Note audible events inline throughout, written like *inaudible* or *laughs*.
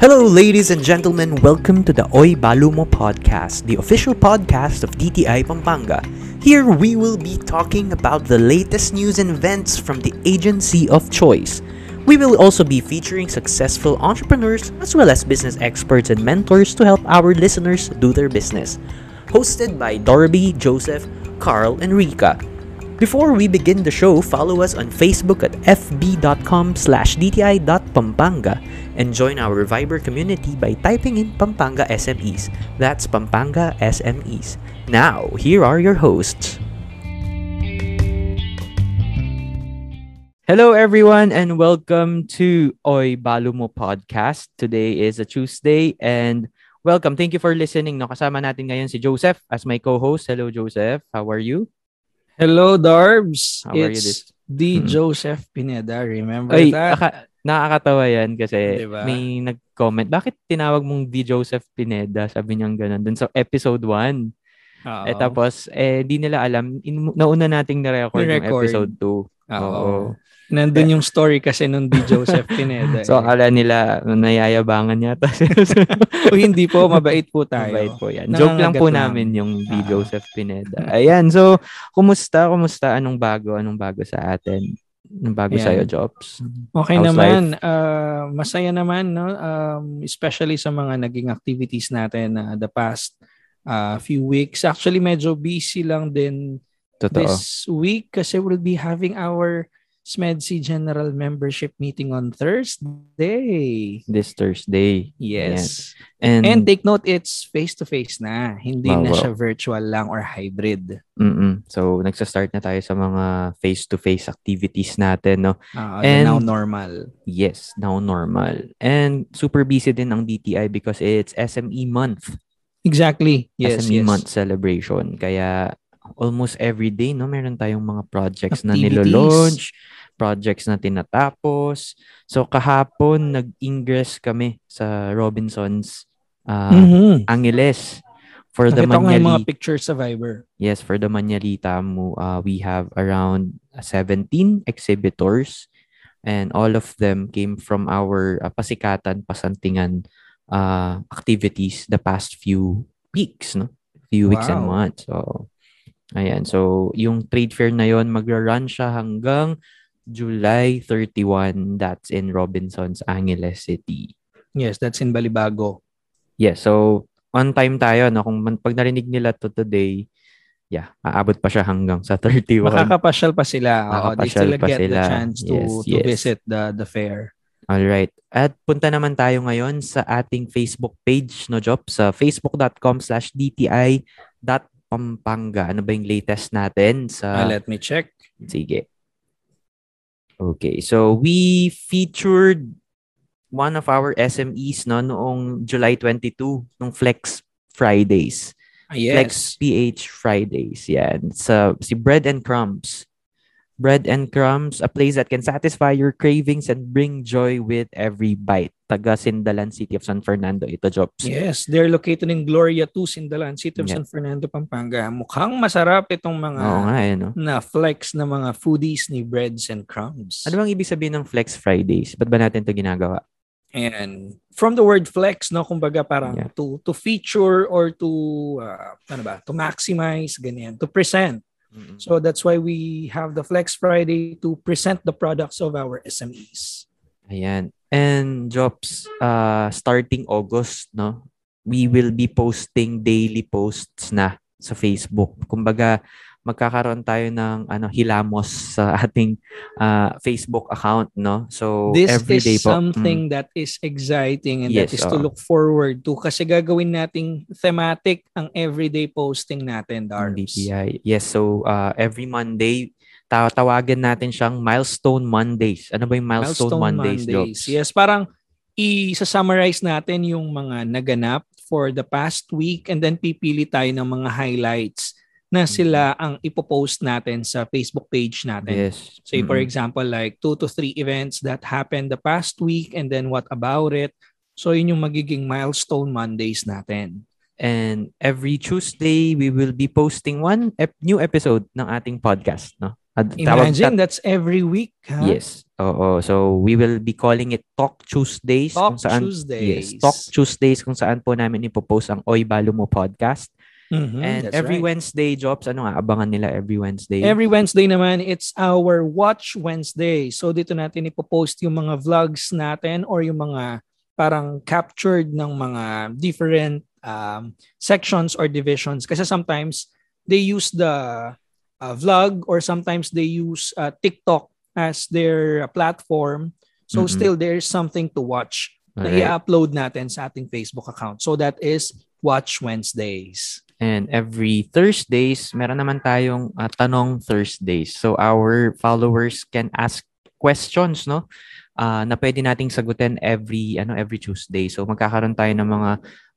Hello, ladies and gentlemen. Welcome to the Oi Balumo podcast, the official podcast of DTI Pampanga. Here we will be talking about the latest news and events from the agency of choice. We will also be featuring successful entrepreneurs as well as business experts and mentors to help our listeners do their business. Hosted by Dorby, Joseph, Carl, and Rika. Before we begin the show, follow us on Facebook at fb.com slash dti.pampanga and join our Viber community by typing in Pampanga SMEs. That's Pampanga SMEs. Now, here are your hosts. Hello everyone and welcome to Oy Balumo podcast. Today is a Tuesday and welcome. Thank you for listening. No, kasama natin ngayon si Joseph as my co-host. Hello Joseph, how are you? Hello, Darbs. How are you it's this- the Hmm. Joseph Pineda. Remember Ay, that? aka- nakakatawa yan kasi Diba? may nag-comment, bakit tinawag mong D. Joseph Pineda? Sabi niyang ganun dun sa episode 1. Oo. Eh tapos, eh, di nila alam, in, nauna nating na-record yung Ni-record. episode 2. Oo. Nandun yung story kasi nung di Joseph *laughs* Pineda. So, eh. akala nila, nayayabangan yata. o hindi po, mabait po tayo. Mabait po yan. Joke lang po namin yung D. Ah. Joseph Pineda. Ayan, so, kumusta? Kumusta? Anong bago? Anong bago sa atin? Anong bago Ayan. sa'yo, Jobs? Okay How's naman. ah, masaya naman, no? Um, especially sa mga naging activities natin na the past ah, few weeks. Actually, medyo busy lang din Totoo. this week kasi we'll be having our SMEDC General Membership meeting on Thursday. This Thursday. Yes. And, And take note, it's face-to-face na. Hindi Wow, na siya virtual lang or hybrid. Mm-mm. So, nagsa-start na tayo sa mga face-to-face activities natin, no? Uh, And- now normal. Yes, now normal. And super busy din ang DTI because it's SME month. Exactly. Yes, SME yes. month celebration. Kaya almost every day, no, meron tayong mga projects na Activities. nilo-launch, projects na tinatapos. So, kahapon, nag-ingress kami sa Robinsons uh, Mhm. Angeles for the Nakita nga yung mga pictures sa Viber. Yes, for the Manyalita mo, uh, we have around 17 exhibitors and all of them came from our uh, pasikatan, pasantingan uh, activities the past few weeks, no? Few weeks and Wow. months. So, ayan. So, yung trade fair na yon magra-run siya hanggang July 31. That's in Robinsons, Angeles City. Yes, that's in Balibago. Yes, so on time tayo no kung man- pag narinig nila to today, yeah, aabot pa siya hanggang sa 31. Makakapasyal pa sila. Oo, they Makakapasyal still pa get sila. the chance to, Yes, to yes. visit the the fair. All right. At punta naman tayo ngayon sa ating Facebook page, no, Job? Sa facebook.com slash dti.pampanga. Ano ba yung latest natin sa... Ah, let me check. Sige. Okay. So, we featured one of our SMEs no, noong July 22, nung Flex Fridays. Ah, Flex yes. PH Fridays. Yan. Sa si Bread and Crumbs. Bread and Crumbs, a place that can satisfy your cravings and bring joy with every bite. Taga Sindalan City of San Fernando ito, Jobs. Yes, they're located in Gloria 2, Sindalan, City of Yeah. San Fernando, Pampanga. Mukhang masarap itong mga Oo nga, eh, no? na flex na mga foodies ni breads and crumbs. Ano bang ibig sabihin ng Flex Fridays? Ba't ba natin to ginagawa? And from the word flex, no, kumbaga parang Yeah. to to feature or to uh, ano ba, to maximize ganyan, to present. So that's why we have the Flex Friday to present the products of our SMEs. Ayan. And Jobs, uh, starting August, no? We will be posting daily posts na sa Facebook. Kumbaga, magkakaroon tayo ng ano hilamos sa *laughs* ating uh, Facebook account, no? So This every day is po. something that is exciting and that Yes, is to oo. look forward to kasi gagawin nating thematic ang everyday posting mm, natin, Darbs. DTI. Yes, so uh, every Monday tatawagan natin siyang Milestone Mondays. Ano ba yung Milestone, Mondays, Jobs? Yes, parang i-summarize natin yung mga naganap for the past week and then pipili tayo ng mga highlights na sila ang ipopost natin sa Facebook page natin. Mm-hmm. Yes. Say for Mm-mm. example like two to three events that happened the past week and then what about it. So yun yung magiging milestone Mondays natin. And every Tuesday, we will be posting one ep- new episode ng ating podcast. No? At Imagine that's every week. Ha? Yes. Oo, so we will be calling it Talk Tuesdays. Talk kung saan, Tuesdays. Yes, Talk Tuesdays kung saan po namin ipopost ang Oy Balo Mo podcast. Mhm, And that's every right. Wednesday, Jobs, ano nga, abangan nila every Wednesday. Every Wednesday naman, it's our Watch Wednesday. So dito natin ipopost yung mga vlogs natin or yung mga parang captured ng mga different um, sections or divisions. Kasi sometimes they use the uh, vlog or sometimes they use uh, TikTok as their platform. So Mhm. still there's something to watch na Alright. i-upload natin sa ating Facebook account. So that is Watch Wednesdays. And every Thursdays, meron naman tayong ah, Tanong Thursdays. So our followers can ask questions, no? Ah, na pwede nating sagutin every ano every Tuesday. So magkakaroon tayo ng mga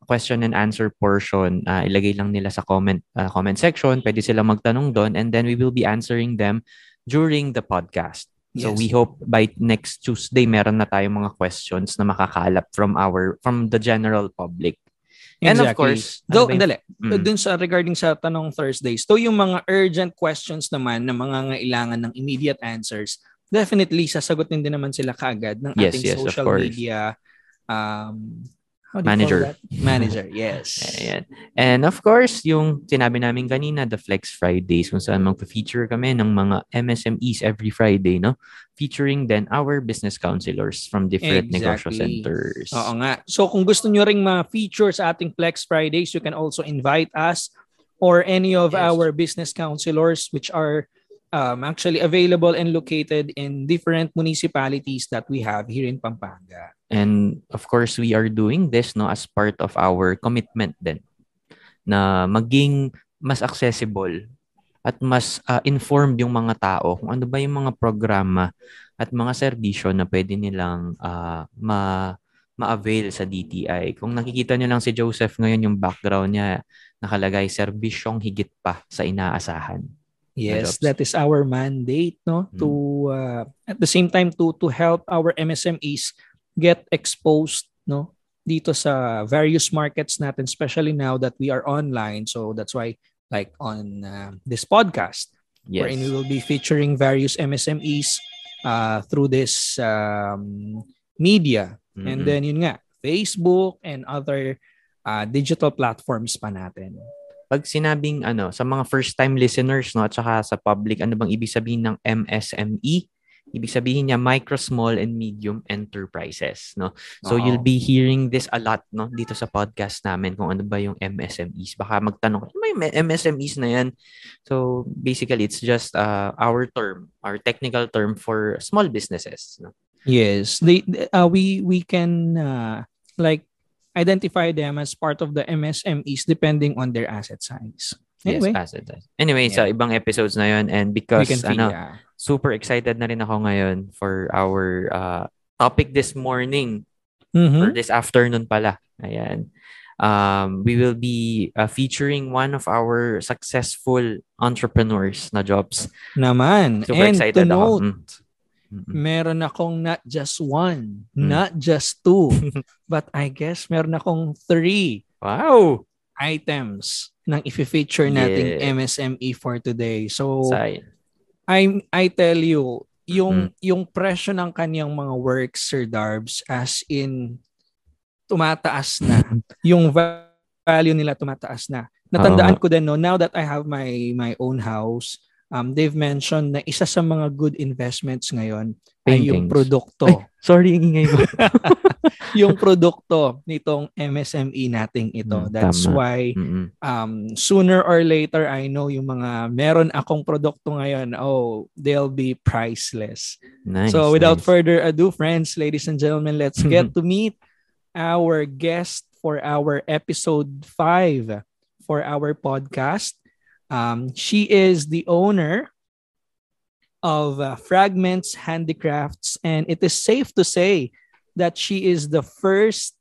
question and answer portion. Ah, ilagay lang nila sa comment ah, comment section. Pwede silang magtanong doon and then we will be answering them during the podcast. So Yes. we hope by next Tuesday meron na tayong mga questions na makakalap from our from the general public. And of Exactly. course, ano Though, ba yung- andali, Mm. dun sa regarding sa tanong Thursdays, to yung mga urgent questions naman na mga ngailangan ng immediate answers, definitely sasagutin din naman sila kaagad ng Yes, ating yes, social media um, Manager. *laughs* Manager, yes. Ayan. And of course, yung sinabi namin kanina, the Flex Fridays, kung saan magpa-feature kami ng mga MSMEs every Friday, no? Featuring then our business counselors from different negosyo Exactly. centers. Oo nga. So kung gusto nyo ring ma-feature sa ating Flex Fridays, you can also invite us or any of Yes. our business counselors which are um, actually available and located in different municipalities that we have here in Pampanga. And of course, we are doing this no as part of our commitment din na maging mas accessible at mas ah, informed yung mga tao kung ano ba yung mga programa at mga serbisyo na pwede nilang ah, ma ma-avail sa DTI. Kung nakikita nyo lang si Joseph ngayon, yung background niya nakalagay, serbisyong higit pa sa inaasahan. Yes, that is our mandate, no? Mm. To uh, at the same time to to help our MSMEs get exposed, no? Dito sa various markets natin, especially now that we are online. So that's why, like on uh, this podcast, Yes. wherein we will be featuring various MSMEs uh, through this um, media. And Mm-mm. then yun nga, Facebook and other uh, digital platforms pa natin. pag sinabing ano, sa mga first time listeners no at saka sa public, ano bang ibig sabihin ng MSME? Ibig sabihin niya micro, small and medium enterprises, no? So Oo. you'll be hearing this a lot no dito sa podcast namin kung ano ba yung MSMEs. Baka magtanong, ano ba yung MSMEs na yan? So basically it's just uh, our term, our technical term for small businesses, no? Yes, they uh, we we can uh, like identify them as part of the MSMEs depending on their asset size. Anyway, Yes, asset. Anyway, sa ibang episodes na yun and because can feel ano, yeah. Super excited na rin ako ngayon for our uh, topic this morning Mhm. or this afternoon pala. Ayan. Um, we will be uh, featuring one of our successful entrepreneurs na jobs. naman. Super And excited to ako. note, Mm. Mm-mm. meron akong not just one, Mm. not just two, *laughs* but I guess meron akong three Wow! items ng i-feature nating Yeah. MSME for today. So, Say. I I tell you, yung Mm. yung presyo ng kanyang mga works Sir Darbs as in tumataas na. *laughs* yung va- value nila tumataas na. Natandaan ko din no, now that I have my my own house, um they've mentioned na isa sa mga good investments ngayon ay yung Paintings. produkto. Ay, sorry, ang ingay ko. *laughs* *laughs* yung produkto nitong MSME nating ito. Mm, That's tama. why um, sooner or later, I know yung mga meron akong produkto ngayon, oh, they'll be priceless. Nice. so without nice. further ado, friends, ladies and gentlemen, let's *laughs* get to meet our guest for our episode 5 for our podcast. Um, she is the owner of uh, Fragments Handicrafts, and it is safe to say that she is the first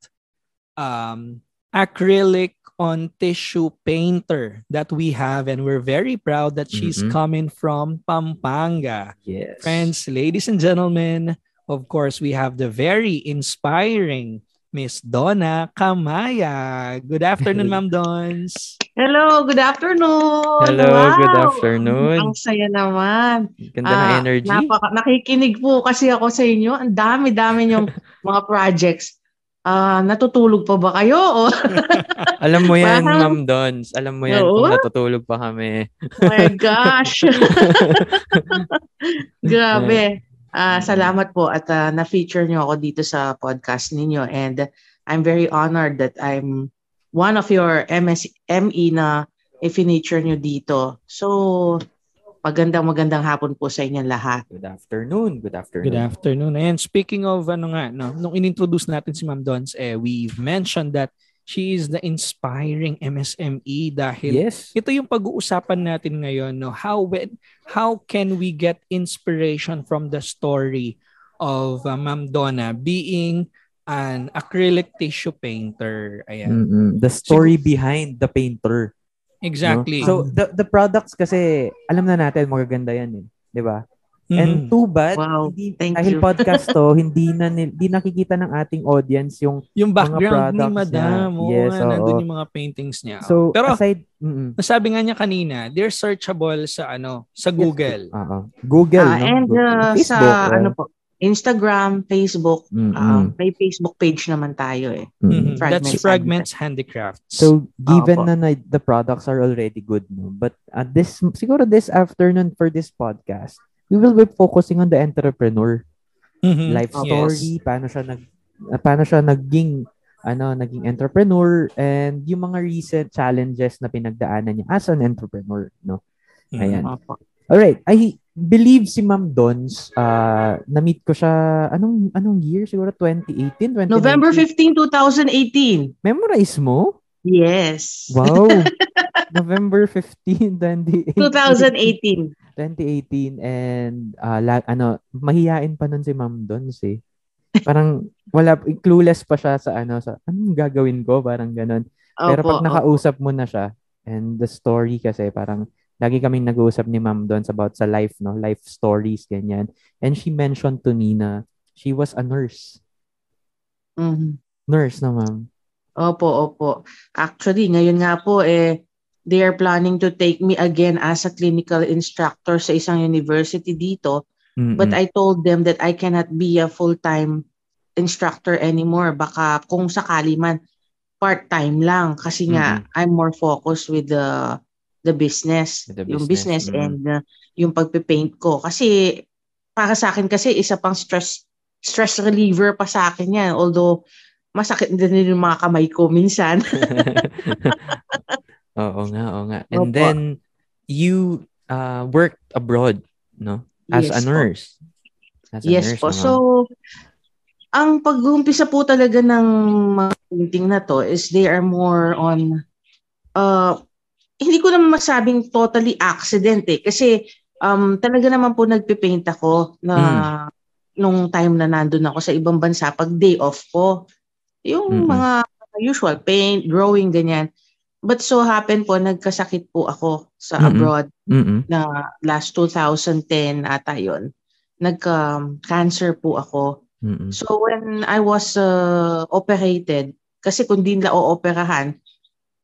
um, acrylic on tissue painter that we have, and we're very proud that she's Mhm. coming from Pampanga. Yes. Friends, ladies and gentlemen, of course, we have the very inspiring Miss Donna Kamaya. Good afternoon, Ma'am Dons. Hello, good afternoon. Hello, wow. good afternoon. Ang saya naman. Ganda ng Ah, energy. Napaka, nakikinig po kasi ako sa inyo. Ang dami-dami yung *laughs* mga projects. Ah, natutulog pa ba kayo? O, *laughs* Alam mo yan, Parang- Ma'am Dons. Alam mo yan Oo. kung natutulog pa kami. oh my gosh. *laughs* Grabe. Ah, salamat po at ah, na-feature niyo ako dito sa podcast ninyo and I'm very honored that I'm one of your MS ME na i-feature niyo dito. So, magandang magandang hapon po sa inyong lahat. Good afternoon. Good afternoon. Good afternoon. And speaking of ano nga, no, nung inintroduce natin si Ma'am Dons, eh, we've mentioned that she is the inspiring MSME dahil Yes. ito yung pag-uusapan natin ngayon no how when how can we get inspiration from the story of uh, Ma'am Donna being an acrylic tissue painter ayan Mm-mm. The story behind the painter. no? exactly So, the, the products kasi, alam na natin, magaganda yan eh. Di ba? And Mhm. too bad, Wow, hindi, thank dahil you. podcast to, *laughs* hindi na ni- hindi nakikita ng ating audience yung yung background ni products Madam niya. oo Yes, oo. nandun yung mga paintings niya So, pero aside, mm nasabi nga niya kanina they're searchable sa ano sa Google Oo. Google, Ah, no? and Google. uh, Facebook, sa uh, ano po, Instagram, Facebook, mm-mm. ah, may Facebook page naman tayo eh. Mm-mm. Mhm. that's Fragments Fragments Handicrafts So, given Opo. na, na the products are already good, no? But at this, siguro this afternoon for this podcast, we will be focusing on the entrepreneur. Mhm. Life Yes. story, paano siya nag, uh, paano siya naging, ano, naging entrepreneur, and yung mga recent challenges na pinagdaanan niya as an entrepreneur, no? Mhm. Ayan. Opo. Alright, I believe si Ma'am Dons, uh, na-meet ko siya, anong, anong year? Siguro 2018, 2019? November 15, 2018. Memorize mo? Yes. Wow. *laughs* November 15, 2018. 2018. 2018 and uh, la- ano, mahihain pa nun si Ma'am Dons eh. Parang wala clueless pa siya sa ano sa anong gagawin ko, parang ganun. Pero Opo, pag nakausap mo na siya and the story kasi parang lagi kaming nag-uusap ni Ma'am Dons about sa life, no? Life stories ganyan. And she mentioned to me na she was a nurse. Mhm. Nurse na, Ma'am. Opo, opo. Actually, ngayon nga po, eh, they are planning to take me again as a clinical instructor sa isang university dito. Mm-mm. But I told them that I cannot be a full-time instructor anymore. Baka kung sakali man, part-time lang. Kasi nga, I'm more focused with the the business. With the yung business, business mm. and uh, yung pagpipaint ko. Kasi, para sa akin kasi, isa pang stress stress reliever pa sa akin yan. Although, masakit din yung mga kamay ko minsan. *laughs* *laughs* oo nga, oo nga. And Opo. then you uh, worked abroad, no? As Yes a po. nurse. As a Yes nurse po. naman. So, ang pag-uumpisa po talaga ng mga painting na to is they are more on, uh, hindi ko naman masabing totally accident eh. Kasi um, talaga naman po nagpipaint ako na nung time na nandun ako sa ibang bansa pag day off ko. Yung Mm-mm. mga usual paint, drawing, ganyan. But so happen po, nagkasakit po ako sa Mm-mm. abroad Mm-mm. na last 2010 ata yon nagka-cancer po ako. Mm-mm. So when I was uh, operated, kasi kung di nila ooperahan,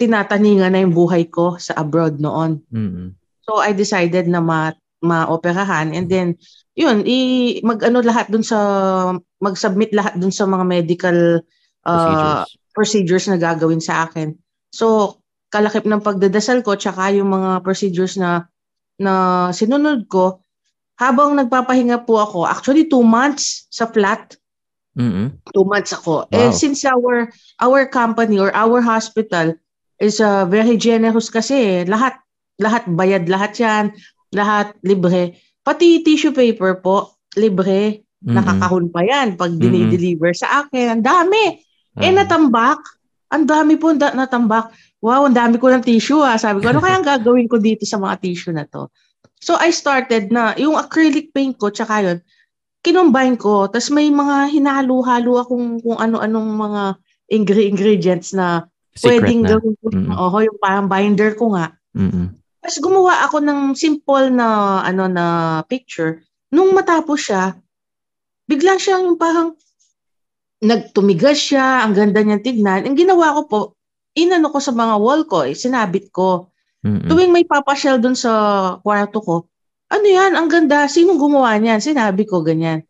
tinataningan na yung buhay ko sa abroad noon. Mm-mm. So I decided na ma maoperahan and then yun i mag-ano lahat dun sa mag-submit lahat dun sa mga medical uh, Procedures. procedures na gagawin sa akin. So, kalakip ng pagdadasal ko tsaka yung mga procedures na na sinunod ko habang nagpapahinga po ako. Actually, two months sa flat. Mm-mm. Two months ako. Eh, Wow. since our our company or our hospital is uh, very generous kasi lahat lahat bayad lahat yan, lahat libre. Pati tissue paper po, libre. Mm-mm. Nakakahon pa yan pag Mm-mm. dinideliver sa akin. Ang dami. Eh, natambak. Ang dami po natambak. Wow, ang dami ko ng tissue ah. Sabi ko, ano kaya ang *laughs* gagawin ko dito sa mga tissue na to? So, I started na, yung acrylic paint ko, tsaka yun, kinumbine ko. Tapos may mga hinalo-halo akong kung ano-anong mga ingre- ingredients na Secret pwedeng na. gawin ko. Mm-mm. Oho, yung parang binder ko nga. Mm-mm. Tapos gumawa ako ng simple na ano na picture. Nung matapos siya, bigla siyang parang nagtumigas siya, ang ganda niyang tignan. Ang ginawa ko po, inano ko sa mga wall ko, eh, sinabit ko. Mm-mm. Tuwing may papasyal dun sa kwarto ko, ano yan, ang ganda, sinong gumawa niyan? Sinabi ko, ganyan.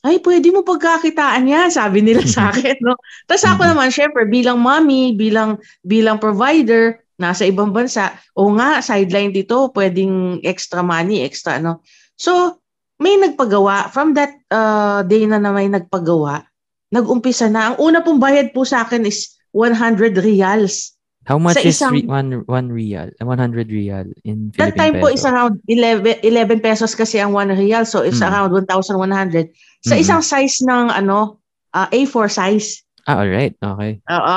Ay, pwede mo pagkakitaan yan, *laughs* sabi nila sa akin. No? Tapos ako naman, syempre, bilang mommy, bilang, bilang provider, nasa ibang bansa, o nga, sideline dito, pwedeng extra money, extra ano. So, may nagpagawa. From that uh, day na na may nagpagawa, nag-umpisa na. Ang una pong bayad po sa akin is 100 reals. How much Sa is isang- re- one one real? Uh, 100 real in That Philippine time po peso? is around 11, 11 pesos kasi ang 1 real. So it's Mm. around 1,100. Sa Mm. isang size ng ano, ah, A4 size. Ah, alright. Okay. Oo.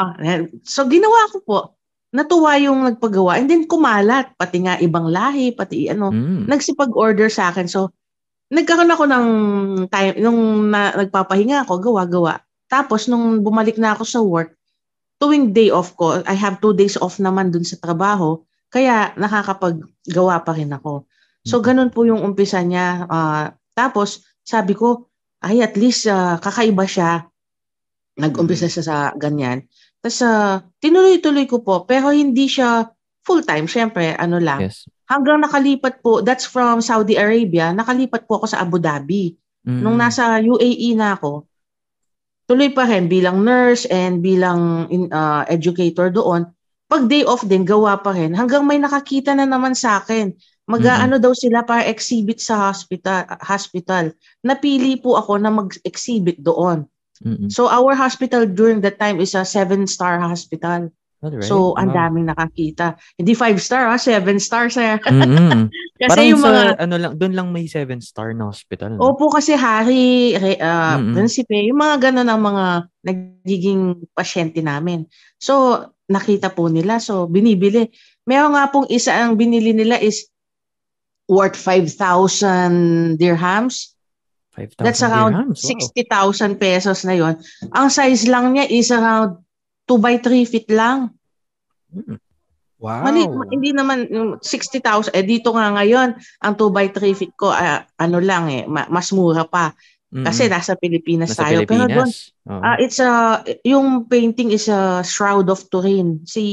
So ginawa ko po. Natuwa yung nagpagawa. And then kumalat. Pati nga ibang lahi, pati ano. Mm. Nagsipag-order sa akin. So nagkaroon ako ng time, nung na, nagpapahinga ako, gawa-gawa. Tapos nung bumalik na ako sa work, tuwing day off ko, I have two days off naman dun sa trabaho, kaya nakakapaggawa pa rin ako. So Mhm. ganun po yung umpisa niya. Ah, tapos sabi ko, ay at least ah, kakaiba siya. Nag-umpisa siya sa ganyan. Tapos ah, tinuloy-tuloy ko po, pero hindi siya full-time. Siyempre, ano lang. Yes. Hanggang nakalipat po, that's from Saudi Arabia, nakalipat po ako sa Abu Dhabi. Mm. Nung nasa UAE na ako, tuloy pa rin bilang nurse and bilang in- uh, educator doon. Pag day off din, gawa pa rin. Hanggang may nakakita na naman sa akin. Mag-ano daw sila para exhibit sa hospital. hospital. Napili po ako na mag-exhibit doon. Mm-mm. So our hospital during that time is a seven-star hospital. Alright. So ang Wow. daming nakakita. Hindi five-star ha, seven-star sir. Mm-mm. *laughs* Kasi Parang yung sa, mga ano lang, doon lang may seven star na hospital. No? Opo kasi hari, re, ah, Mm-mm. prinsipe, yung mga ganun ang mga nagiging pasyente namin. So, nakita po nila. So, binibili. Meron nga pong isa ang binili nila is worth 5,000 dirhams. 5,000 That's around dirhams. Wow. 60,000 pesos na yon. Ang size lang niya is around 2 by 3 feet lang. Wow. Mali, hindi naman yung 60,000. Eh, dito nga ngayon, ang 2 by 3 feet ko, ah, ano lang eh, ma- mas mura pa. Kasi nasa Pilipinas Nasa tayo. Pero doon, Pilipinas. Oo. Ah, it's a yung painting is a shroud of Turin. Si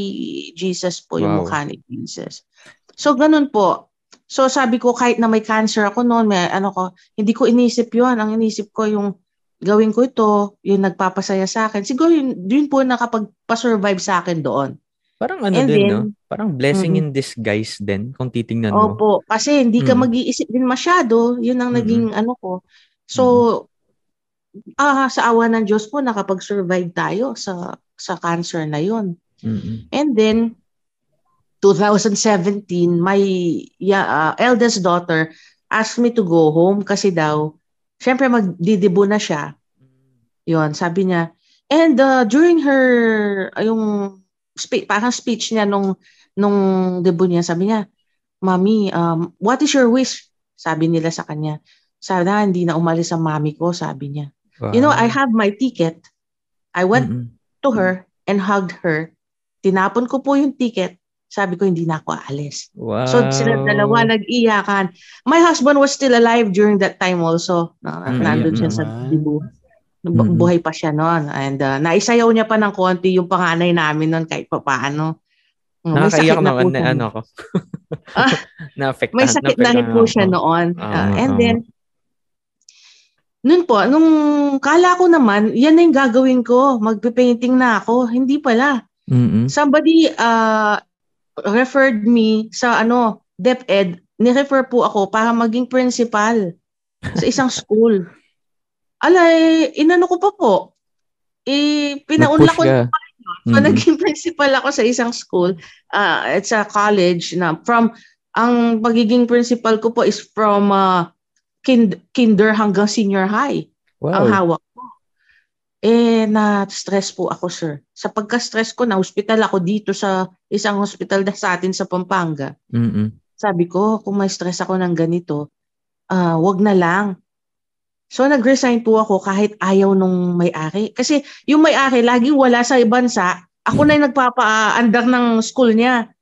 Jesus po yung Wow. mukha ni Jesus. So ganun po. So sabi ko kahit na may cancer ako noon, may ano ko, hindi ko inisip 'yon. Ang inisip ko yung gawin ko ito, yung nagpapasaya sa akin. Siguro yun, yun po nakapagpa-survive sa akin doon. Parang ano and din, then- no? Parang blessing Mhm. in disguise din, kung titingnan mo. Opo, kasi hindi ka Mm. mag-iisip din masyado. Yun ang naging ano ko. So, ah sa awa ng Diyos po, nakapag-survive tayo sa sa cancer na yun. Mm-mm. And then, 2017, my yeah, uh, eldest daughter asked me to go home kasi daw, syempre magdidibo na siya. Yon, sabi niya. And uh, during her, uh, yung spe- parang speech niya nung, nung debo niya, sabi niya, Mami, um, what is your wish? Sabi nila sa kanya. Sana hindi na umalis ang mami ko, sabi niya. You know, I have my ticket. I went Mm-mm. to her and hugged her. Tinapon ko po yung ticket. Sabi ko, hindi na ako aalis. Wow. So, sila dalawa nag-iyakan. My husband was still alive during that time also. Na, Mm, nandun siya naman. sa Cebu. Buhay pa siya noon. And uh, naisayaw niya pa ng konti yung panganay namin noon kahit papaano. Mm, may Nakakaiyak sakit na naman na ano ko. *laughs* Ah, Na-affectan. May sakit na rin po siya noon. Oo, Uh, and then, nun po, nung kala ko naman, yan na yung gagawin ko. Magpe-painting na ako. Hindi pala. Mm-mm. somebody uh, referred me sa ano, DepEd, ni-refer po ako para maging principal sa isang *laughs* school. Alay, inano ko pa po. Eh, pinaunla ko ka. So, Mm-mm. naging principal ako sa isang school. Uh, it's a college na from, ang pagiging principal ko po is from uh, kind, kinder hanggang senior high ang Wow. hawak ko. Eh, na-stress po ako, sir. Sa pagka-stress ko, na-hospital ako dito sa isang hospital na sa atin sa Pampanga. Mm-mm. Sabi ko, kung may stress ako ng ganito, ah wag na lang. So, nag-resign po ako kahit ayaw nung may-ari. Kasi yung may-ari, laging wala sa bansa. Ako na yung nagpapaandar ng school niya.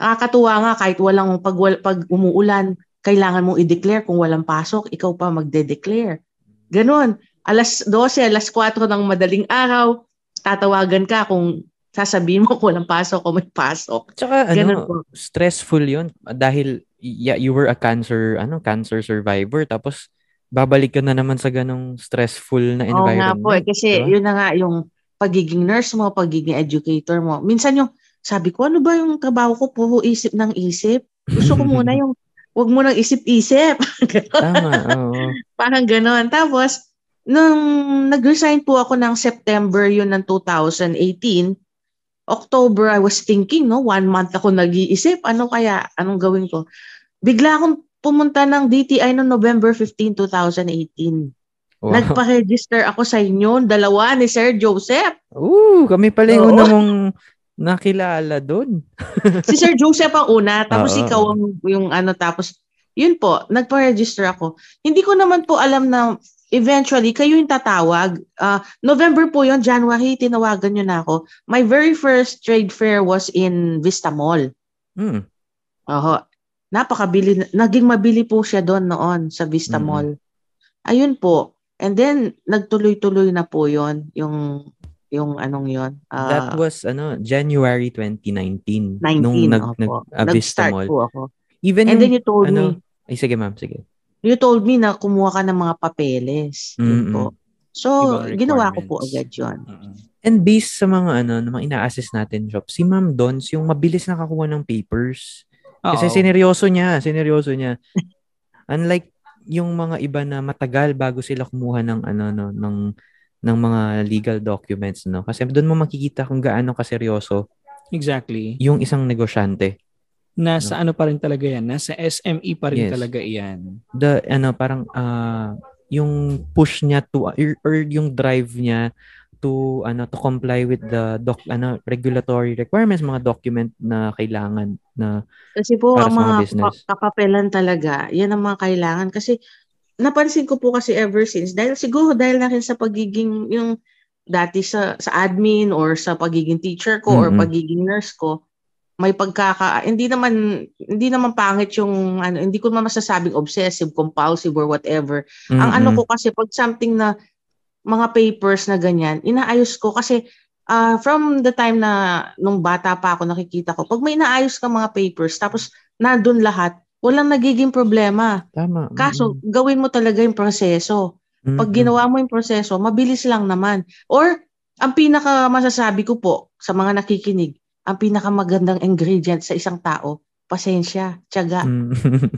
Nakakatuwa nga kahit walang pag, pag umuulan, kailangan mong i-declare kung walang pasok, ikaw pa magde-declare. Ganon. Alas 12, alas 4 ng madaling araw, tatawagan ka kung sasabihin mo kung walang pasok o may pasok. Tsaka Ganun ano, po. stressful 'yun dahil yeah, you were a cancer ano, cancer survivor tapos babalik ka na naman sa ganong stressful na Oo nga environment. po, eh, kasi diba? yun na nga yung pagiging nurse mo, pagiging educator mo. Minsan yung, sabi ko, ano ba yung trabaho ko? Puro isip ng isip. Gusto ko muna *laughs* yung, wag mo nang isip-isip. *laughs* Tama, oo. Parang ganon. Tapos, nung nag-resign po ako ng September yun ng 2018, October, I was thinking, no, one month ako nag-iisip, ano kaya, anong gawin ko? Bigla akong pumunta ng DTI noong November 15, 2018. Wow. Nagpa-register ako sa inyo, dalawa ni Sir Joseph. Ooh, kami pala yung Oo. una mong nakilala doon. *laughs* Si Sir Joseph ang una, tapos Oo. ikaw ang yung ano, tapos yun po, nagpa-register ako. Hindi ko naman po alam na eventually kayo yung tatawag. Ah, November po yon January, tinawagan nyo na ako. My very first trade fair was in Vista Mall. Hmm. Oho. Napakabili, naging mabili po siya doon noon sa Vista Mm. Mall. Ayun po. And then, nagtuloy-tuloy na po yon yung, yung anong yon Ah, That was ano January 2019 19, nung nag, opo. nag ah, Vista Mall. po ako. Even And yung then you told ano, me, ay sige ma'am, sige. You told me na kumuha ka ng mga papeles. Yun po. So, ginawa ko po agad yun. Mm-mm. And based sa mga ano, na mga ina-assist natin job, si Ma'am Dons yung mabilis nakakuha ng papers. Kasi Oo. sineryoso niya, sineryoso niya. *laughs* Unlike yung mga iba na matagal bago sila kumuha ng ano no ng ng mga legal documents no kasi doon mo makikita kung gaano kaseryoso Exactly. yung isang negosyante Nasa ano pa rin talaga yan. Nasa SME pa rin Yes. talaga yan. the ano parang ah yung push niya to or, or yung drive niya to ano to comply with the doc ano regulatory requirements mga document na kailangan na Kasi po, Para ang sa mga mga kapapelan talaga, yan ang mga kailangan. Kasi, napansin ko po kasi ever since, dahil siguro dahil na rin sa pagiging, yung dati sa, sa admin or sa pagiging teacher ko or Mm-mm. pagiging nurse ko, may pagkaka, hindi naman, hindi naman pangit yung, ano, hindi ko naman masasabing obsessive, compulsive or whatever. Ang ano ko kasi pag something na mga papers na ganyan, inaayos ko kasi ah, from the time na nung bata pa ako nakikita ko, pag may inaayos ka mga papers tapos nandun lahat, walang nagiging problema. tama Kaso gawin mo talaga yung proseso. Mm-mm. Pag ginawa mo yung proseso, mabilis lang naman. Or ang pinaka masasabi ko po sa mga nakikinig, ang pinaka magandang ingredient sa isang tao, pasensya, tiyaga. Mm.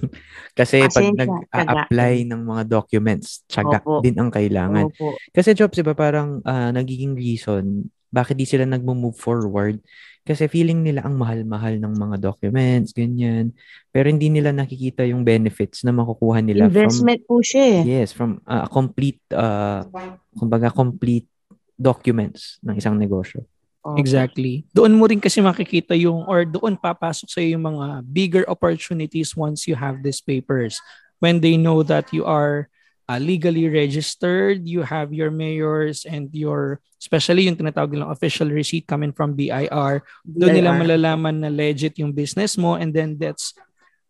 *laughs* Kasi pag Pasensya, nag-apply ng mga documents, tiyaga Opo. din ang kailangan. Opo. Kasi jobs, iba parang ah, nagiging reason bakit di sila nagmo-move forward. Kasi feeling nila ang mahal-mahal ng mga documents, ganyan. Pero hindi nila nakikita yung benefits na makukuha nila Investment po siya eh. from yes, from ah, complete uh, kumbaga complete documents ng isang negosyo. Opo. Exactly. Doon mo rin kasi makikita yung or doon papasok sa yung mga bigger opportunities once you have these papers. When they know that you are uh, legally registered, you have your mayors and your especially yung tinatawag nilang official receipt coming from BIR, doon nila malalaman na legit yung business mo and then that's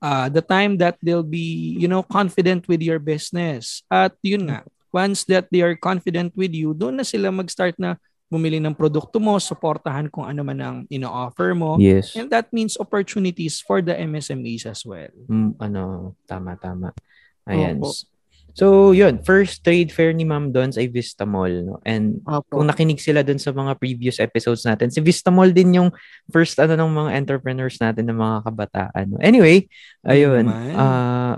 uh, the time that they'll be, you know, confident with your business. At yun nga, once that they are confident with you, doon na sila mag-start na bumili ng produkto mo, suportahan kung ano man ang ino-offer mo. Yes. And that means opportunities for the MSMEs as well. Mm, ano, tama, tama. Ayan. Opo. So, yun. First trade fair ni Ma'am Dons ay Vista Mall. No? And Opo. kung nakinig sila dun sa mga previous episodes natin, si Vista Mall din yung first ano ng mga entrepreneurs natin ng mga kabataan. No? Anyway, ayun. Naman. ah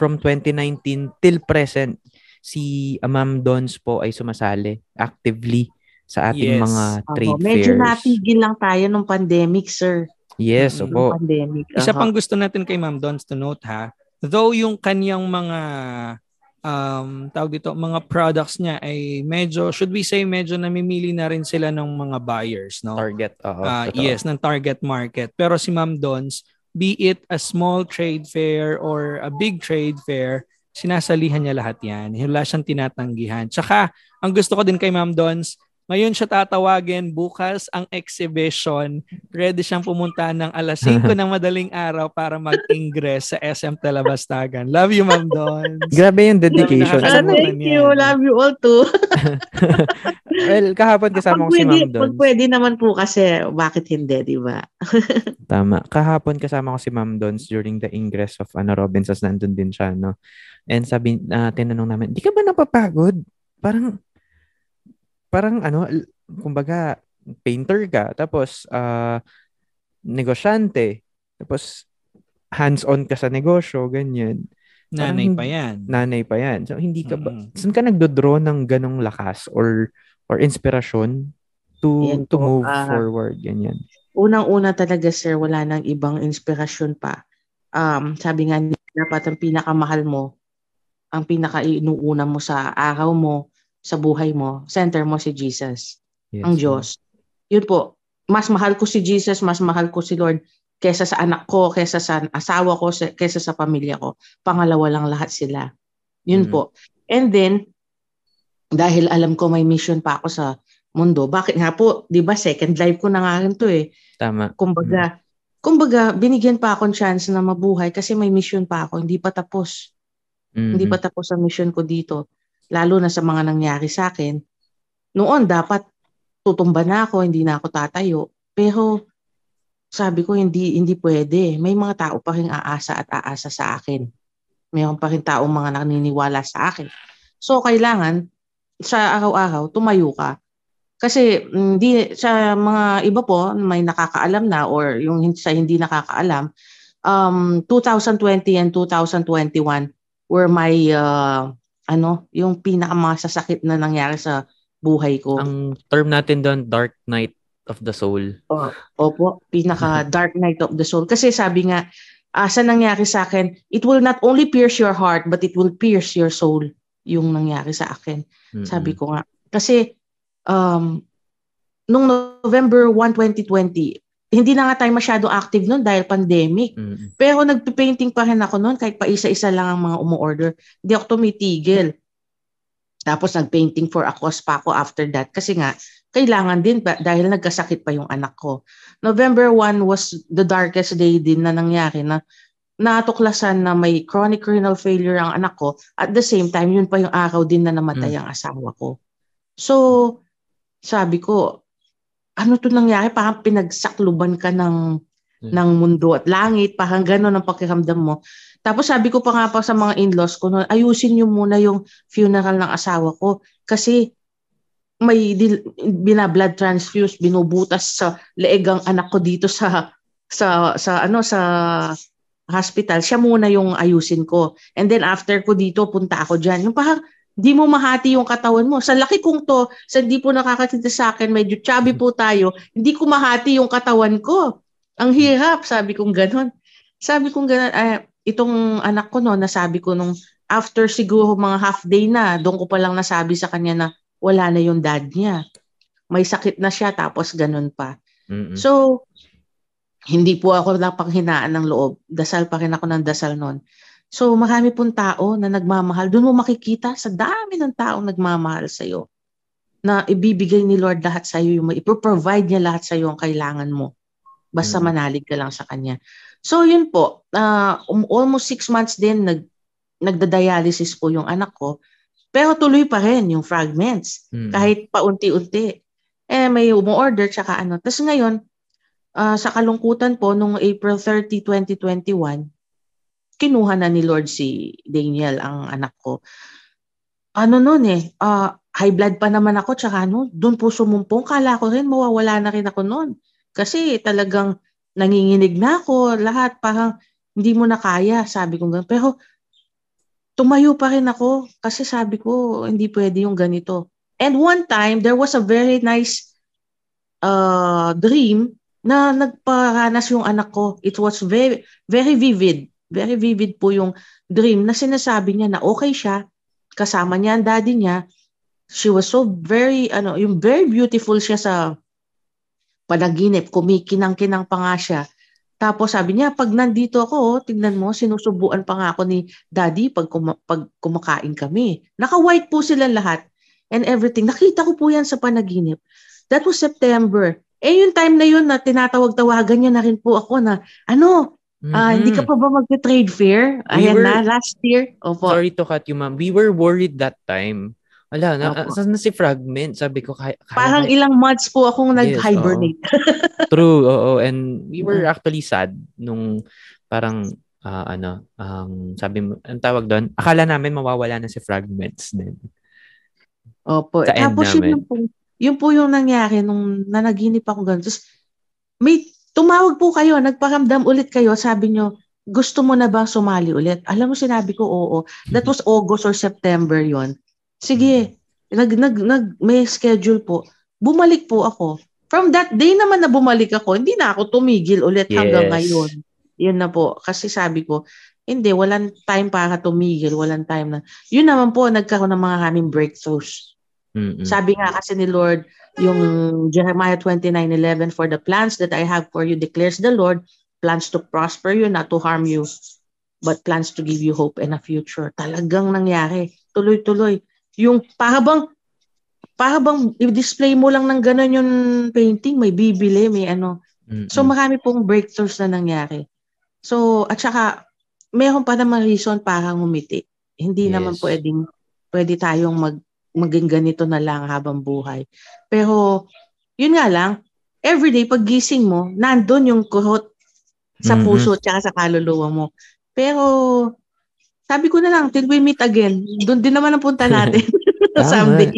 from 2019 till present, si ah, Ma'am Dons po ay sumasali actively sa ating Yes. mga trade Medyo fairs. natigil lang tayo nung pandemic, sir. Yes, Mm, opo. Nung pandemic. Isa Aha. pang gusto natin kay Ma'am Dons to note ha, though yung kanyang mga um, tawag dito, mga products niya ay medyo, should we say, medyo namimili na rin sila ng mga buyers, no? Target. Oo, Ah, totoo. yes, ng target market. Pero si Ma'am Dons, be it a small trade fair or a big trade fair, sinasalihan niya lahat yan. Wala siyang tinatanggihan. Tsaka, ang gusto ko din kay Ma'am Dons, Ngayon siya tatawagin bukas ang exhibition. Ready siyang pumunta ng alas 5 *laughs* ng madaling araw para mag-ingress sa SM Talabastagan. Love you, Ma'am Don. *laughs* Grabe yung dedication. Nakakasama Ah, thank you. Love you all too. *laughs* well, kahapon kasama ko si Ma'am pag pwede naman po kasi, bakit hindi, di ba? Tama. Kahapon kasama ko si Ma'am Dons during the ingress of ano Robinsons nandun din siya, no? And sabi, uh, tinanong namin, di ka ba napapagod? Parang, parang ano, kumbaga, painter ka, tapos, uh, negosyante, tapos, hands-on ka sa negosyo, ganyan. Nanay Parang pa yan. Nanay pa yan. So, hindi ka ba, Mm-mm. saan ka nagdodraw ng ganong lakas or or inspirasyon to Yan to po, move ah, forward, ganyan. Unang-una talaga, sir, wala nang ibang inspirasyon pa. Um, sabi nga, dapat ang pinakamahal mo, ang pinaka-inuuna mo sa araw mo, sa buhay mo, center mo si Jesus. Yes, ang. Diyos. Yun po, mas mahal ko si Jesus, mas mahal ko si Lord kesa sa anak ko, kesa sa asawa ko, sa- kesa sa pamilya ko. Pangalawa lang lahat sila. Yun Mm. po. And then, dahil alam ko may mission pa ako sa mundo, bakit nga po, di ba, second life ko na nga rin to eh. Tama. Kumbaga, kumbaga, binigyan pa akong chance na mabuhay kasi may mission pa ako, hindi pa tapos. Hindi Mhm. pa tapos ang mission ko dito. Lalo na sa mga nangyari sa akin. Noon, dapat tutumba na ako, hindi na ako tatayo. Pero sabi ko, hindi hindi pwede. May mga tao pa rin aasa at aasa sa akin. Mayroon pa rin taong mga naniniwala sa akin. So, kailangan sa araw-araw, tumayo ka. Kasi hindi sa mga iba po may nakakaalam na or yung sa hindi nakakaalam, um 2020 and 2021 were my uh, ano, yung pinakamasasakit na nangyari sa buhay ko. Ang term natin doon, dark night of the soul. Opo, pinaka *laughs* dark night of the soul. Kasi sabi nga, sa nangyari sa akin, it will not only pierce your heart, but it will pierce your soul yung nangyari sa akin. Mm-mm. Sabi ko nga. Kasi, um, nung November 1, 2020, hindi na nga tayo masyado active noon dahil pandemic. Mm-mm. Pero nagpipainting pa rin ako noon kahit pa isa-isa lang ang mga umu-order. Hindi ako tumitigil. Tapos nagpainting for a cause pa ako after that. Kasi nga, kailangan din pa, dahil nagkasakit pa yung anak ko. November 1 was the darkest day din na nangyari na natuklasan na may chronic renal failure ang anak ko. At the same time, yun pa yung araw din na namatay ang asawa ko. So, sabi ko, ano to nangyari? Parang pinagsakluban ka ng Mm. ng mundo at langit, parang gano'n ang pakiramdam mo. Tapos sabi ko pa nga pa sa mga in-laws ko noon, ayusin niyo muna yung funeral ng asawa ko kasi may dil- bina-blood transfuse, binubutas sa leeg ang anak ko dito sa sa sa ano sa hospital. Siya muna yung ayusin ko. And then after ko dito, punta ako diyan. Yung parang di mo mahati yung katawan mo. Sa laki kong to, sa hindi po nakakakita sa akin, medyo chubby po tayo, hindi ko mahati yung katawan ko. Ang hirap, sabi kong ganon. Sabi kong ganon, eh, itong anak ko no, nasabi ko nung after siguro mga half day na, doon ko pa lang nasabi sa kanya na wala na yung dad niya. May sakit na siya, tapos ganon pa. Mm-mm. So, hindi po ako napanghinaan ng loob. Dasal pa rin ako ng dasal noon. So, marami pong tao na nagmamahal. Doon mo makikita sa dami ng taong nagmamahal sa iyo na ibibigay ni Lord lahat sa iyo, yung ipoprovide niya lahat sa iyo ang kailangan mo. Basta Mm. manalig ka lang sa Kanya. So, yun po. Uh, almost six months din, nag, nagda-dialysis po yung anak ko. Pero tuloy pa rin yung fragments Mm-mm. kahit paunti-unti. Eh, may umu-order tsaka ano. Tapos ngayon, ah, sa kalungkutan po, nung April 30, 2021, kinuha na ni Lord si Daniel, ang anak ko. Ano nun eh, ah, high blood pa naman ako, tsaka ano, doon po sumumpong. Kala ko rin, mawawala na rin ako noon. Kasi talagang nanginginig na ako, lahat parang hindi mo na kaya, sabi ko. Pero tumayo pa rin ako kasi sabi ko, hindi pwede yung ganito. And one time, there was a very nice uh, dream na nagparanas yung anak ko. It was very, very vivid. Very vivid po yung dream na sinasabi niya na okay siya. Kasama niya ang daddy niya. She was so very, ano, yung very beautiful siya sa panaginip. Kumikinang-kinang pa nga siya. Tapos sabi niya, pag nandito ako, oh, tignan mo, sinusubuan pa nga ako ni daddy pag, kuma- pag kumakain kami. Naka-white po sila lahat. and everything. Nakita ko po yan sa panaginip. That was September. Eh, yung time na yun na tinatawag-tawagan niya na rin po ako na, ano, ah, hindi ka pa ba mag-trade fair? We Ayan were- na, last year. Opo. Sorry to cut you, ma'am. We were worried that time. Wala, na, Opo. saan na si Fragment? Sabi ko, kaya, kaya Parang kaya- ilang months po akong Yes, nag-hibernate. *laughs* True, oo. And we were actually sad nung parang, ah, ano, ang sabi mo, ang tawag doon, akala namin mawawala na si Fragments din. Opo. Sa Tapos yun, po, yun po yung nangyari nung nanaginip ako ganun. Tapos may tumawag po kayo, nagparamdam ulit kayo, sabi nyo, gusto mo na ba sumali ulit? Alam mo, sinabi ko, oo. That was August or September yon. Sige, nag, nag, nag, may schedule po. Bumalik po ako. From that day naman na bumalik ako, hindi na ako tumigil ulit hanggang Yes. ngayon. Yun na po. Kasi sabi ko, hindi, walang time para tumigil, walang time na. Yun naman po, nagkaroon ng mga kaming breakthroughs. Mm-mm. Sabi nga kasi ni Lord, yung Jeremiah 29:11 for the plans that I have for you declares the Lord, plans to prosper you, not to harm you, but plans to give you hope and a future. Talagang nangyari. Tuloy-tuloy. Yung para bang para bang i-display mo lang ng ganun yung painting, may bibili, may ano. Mm-mm. So marami pong breakthroughs na nangyari. So at saka meron pa naman reason para ngumiti. Hindi naman Yes. pwedeng pwede tayong mag maging ganito na lang habang buhay. Pero yun nga lang, everyday pag gising mo, nandun yung kurot sa Mhm. puso at sa kaluluwa mo. Pero sabi ko na lang, till we meet again, doon din naman ang punta natin *laughs* *laughs* someday.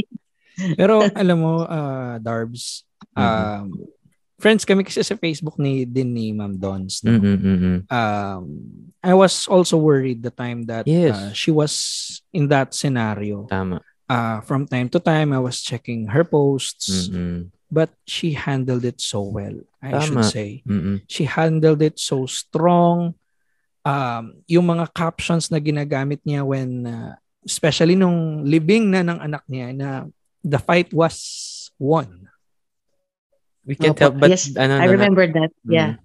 Pero alam mo, uh, Darbs, um, friends kami kasi sa Facebook ni din ni Ma'am Dons. no? Mm-mm, mm-mm. Um, I was also worried the time that Yes. uh, she was in that scenario. Tama. Uh, from time to time, I was checking her posts, Mm-mm. but she handled it so well. I Tama. should say. Mm-mm. She handled it so strong. Um, yung mga captions na ginagamit niya when, uh, especially nung libing na ng anak niya na the fight was won. We can't Opo. help but, Yes, ano, I remember that. Yeah. Mm.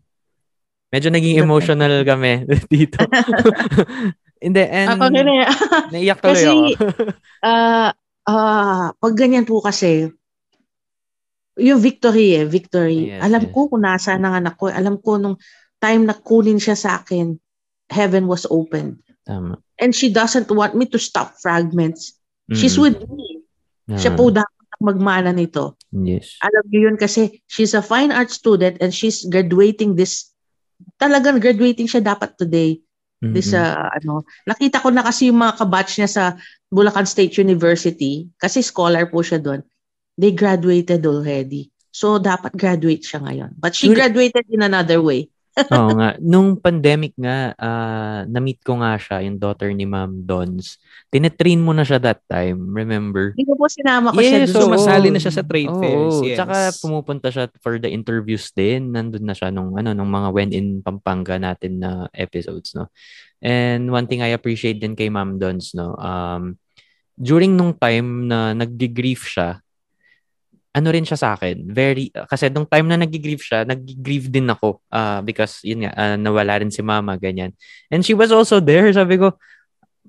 Medyo naging emotional kami *laughs* dito. *laughs* Hindi, and Ako rin eh. *laughs* naiyak tuloy Kasi, ako. *laughs* Ah, ah, pag ganyan po kasi, yung victory eh, victory. Yes, alam yes. ko kung nasaan ang anak ko. Alam ko nung time na kunin siya sa akin, heaven was open. Tama. And she doesn't want me to stop fragments. She's Mm-mm. with me. Ah, Siya po dapat magmana nito. Yes. Alam niyo yun kasi she's a fine art student and she's graduating this, talagang graduating siya dapat today. This, Mm-mm. uh, ano, nakita ko na kasi yung mga kabatch niya sa Bulacan State University, kasi scholar po siya doon. They graduated already. So, dapat graduate siya ngayon. But she graduated in another way. Oo nga. Nung pandemic nga, ah, na-meet ko nga siya, yung daughter ni Ma'am Dons. Tinetrain mo na siya that time, remember? Hindi po sinama ko siya Yes, doon. oo. Sumasali na siya sa trade Oo, fairs. Yes. Tsaka pumupunta siya for the interviews din. Nandun na siya nung, ano, nung mga when in Pampanga natin na episodes, no? And one thing I appreciate din kay Ma'am Dons, no? Um, during nung time na nag-grief siya, ano rin siya sa akin. Very, kasi nung time na nag-grieve siya, nag-grieve din ako. ah because, yun nga, ah, nawala rin si mama, ganyan. And she was also there. Sabi ko,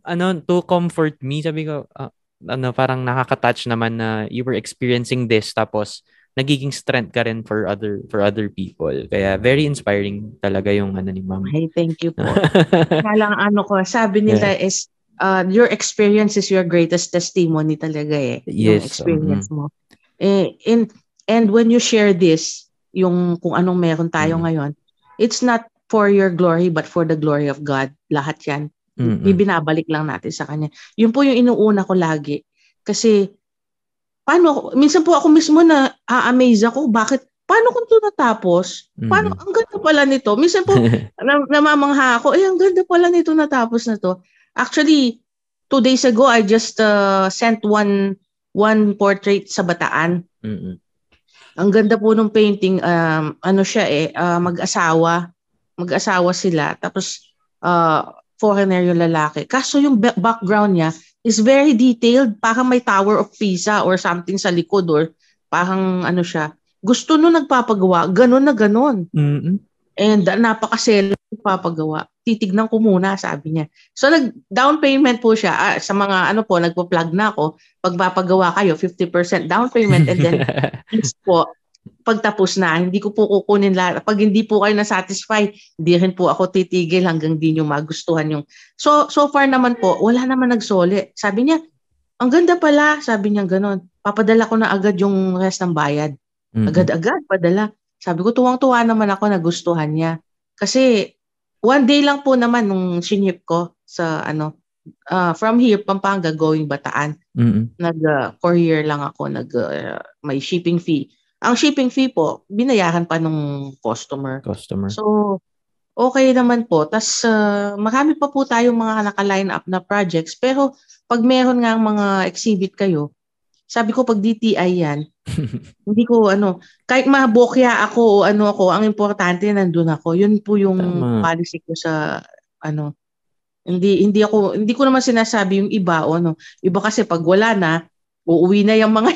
ano, to comfort me, sabi ko, ah, ano, parang nakaka-touch naman na you were experiencing this, tapos, nagiging strength ka rin for other for other people. Kaya very inspiring talaga yung ano ni ma'am. Hey, thank you po. *laughs* Kaya lang ano ko, sabi nila is, uh, your experience is your greatest testimony talaga eh. Yung Yes, experience mo. Eh, and, and when you share this, yung kung anong meron tayo Mm. ngayon, it's not for your glory but for the glory of God. Lahat yan. Mm-mm. Ibinabalik lang natin sa Kanya. Yun po yung inuuna ko lagi. Kasi, paano, minsan po ako mismo na a-amaze ako, bakit, paano kung ito natapos? Paano, Mm-mm. ang ganda pala nito. Minsan po, *laughs* na, namamangha ako, eh, ang ganda pala nito natapos na to. Actually, two days ago, I just uh, sent one one portrait sa Bataan. Mm-mm. Ang ganda po ng painting, um, ano siya eh, uh, mag-asawa. Mag-asawa sila. Tapos, uh, foreigner yung lalaki. Kaso yung ba- background niya is very detailed. Parang may Tower of Pisa or something sa likod or parang ano siya. Gusto nun nagpapagawa, ganun na ganun. Mm-mm. And uh, napakaselo papagawa. Titignan ko muna, sabi niya. So nag down payment po siya ah, sa mga ano po, nagpo-plug na ako. Pag papagawa kayo, 50% down payment and then *laughs* po pagtapos na, hindi ko po kukunin lahat. Pag hindi po kayo na-satisfy, hindi rin po ako titigil hanggang di nyo magustuhan yung... So, so far naman po, wala naman nagsoli. Sabi niya, ang ganda pala, sabi niya gano'n. Papadala ko na agad yung rest ng bayad. Mm-mm. Agad-agad, padala. Sabi ko, tuwang-tuwa naman ako, nagustuhan niya. Kasi, one day lang po naman nung sinip ko sa ano, uh, from here, Pampanga, going Bataan. Mm-mm. Nag-courier lang ako, nag, uh, may shipping fee. Ang shipping fee po, binayaran pa nung customer. Customer. So, okay naman po. Tapos, uh, marami pa po tayong mga naka-line up na projects. Pero, pag meron nga mga exhibit kayo, sabi ko pag DTI yan, *laughs* hindi ko ano, kahit mabokya ako o ano ako, ang importante nandun ako. Yun po yung Tama. policy ko sa ano, hindi hindi ako hindi ko naman sinasabi yung iba o ano. Iba kasi pag wala na, uuwi na yung mga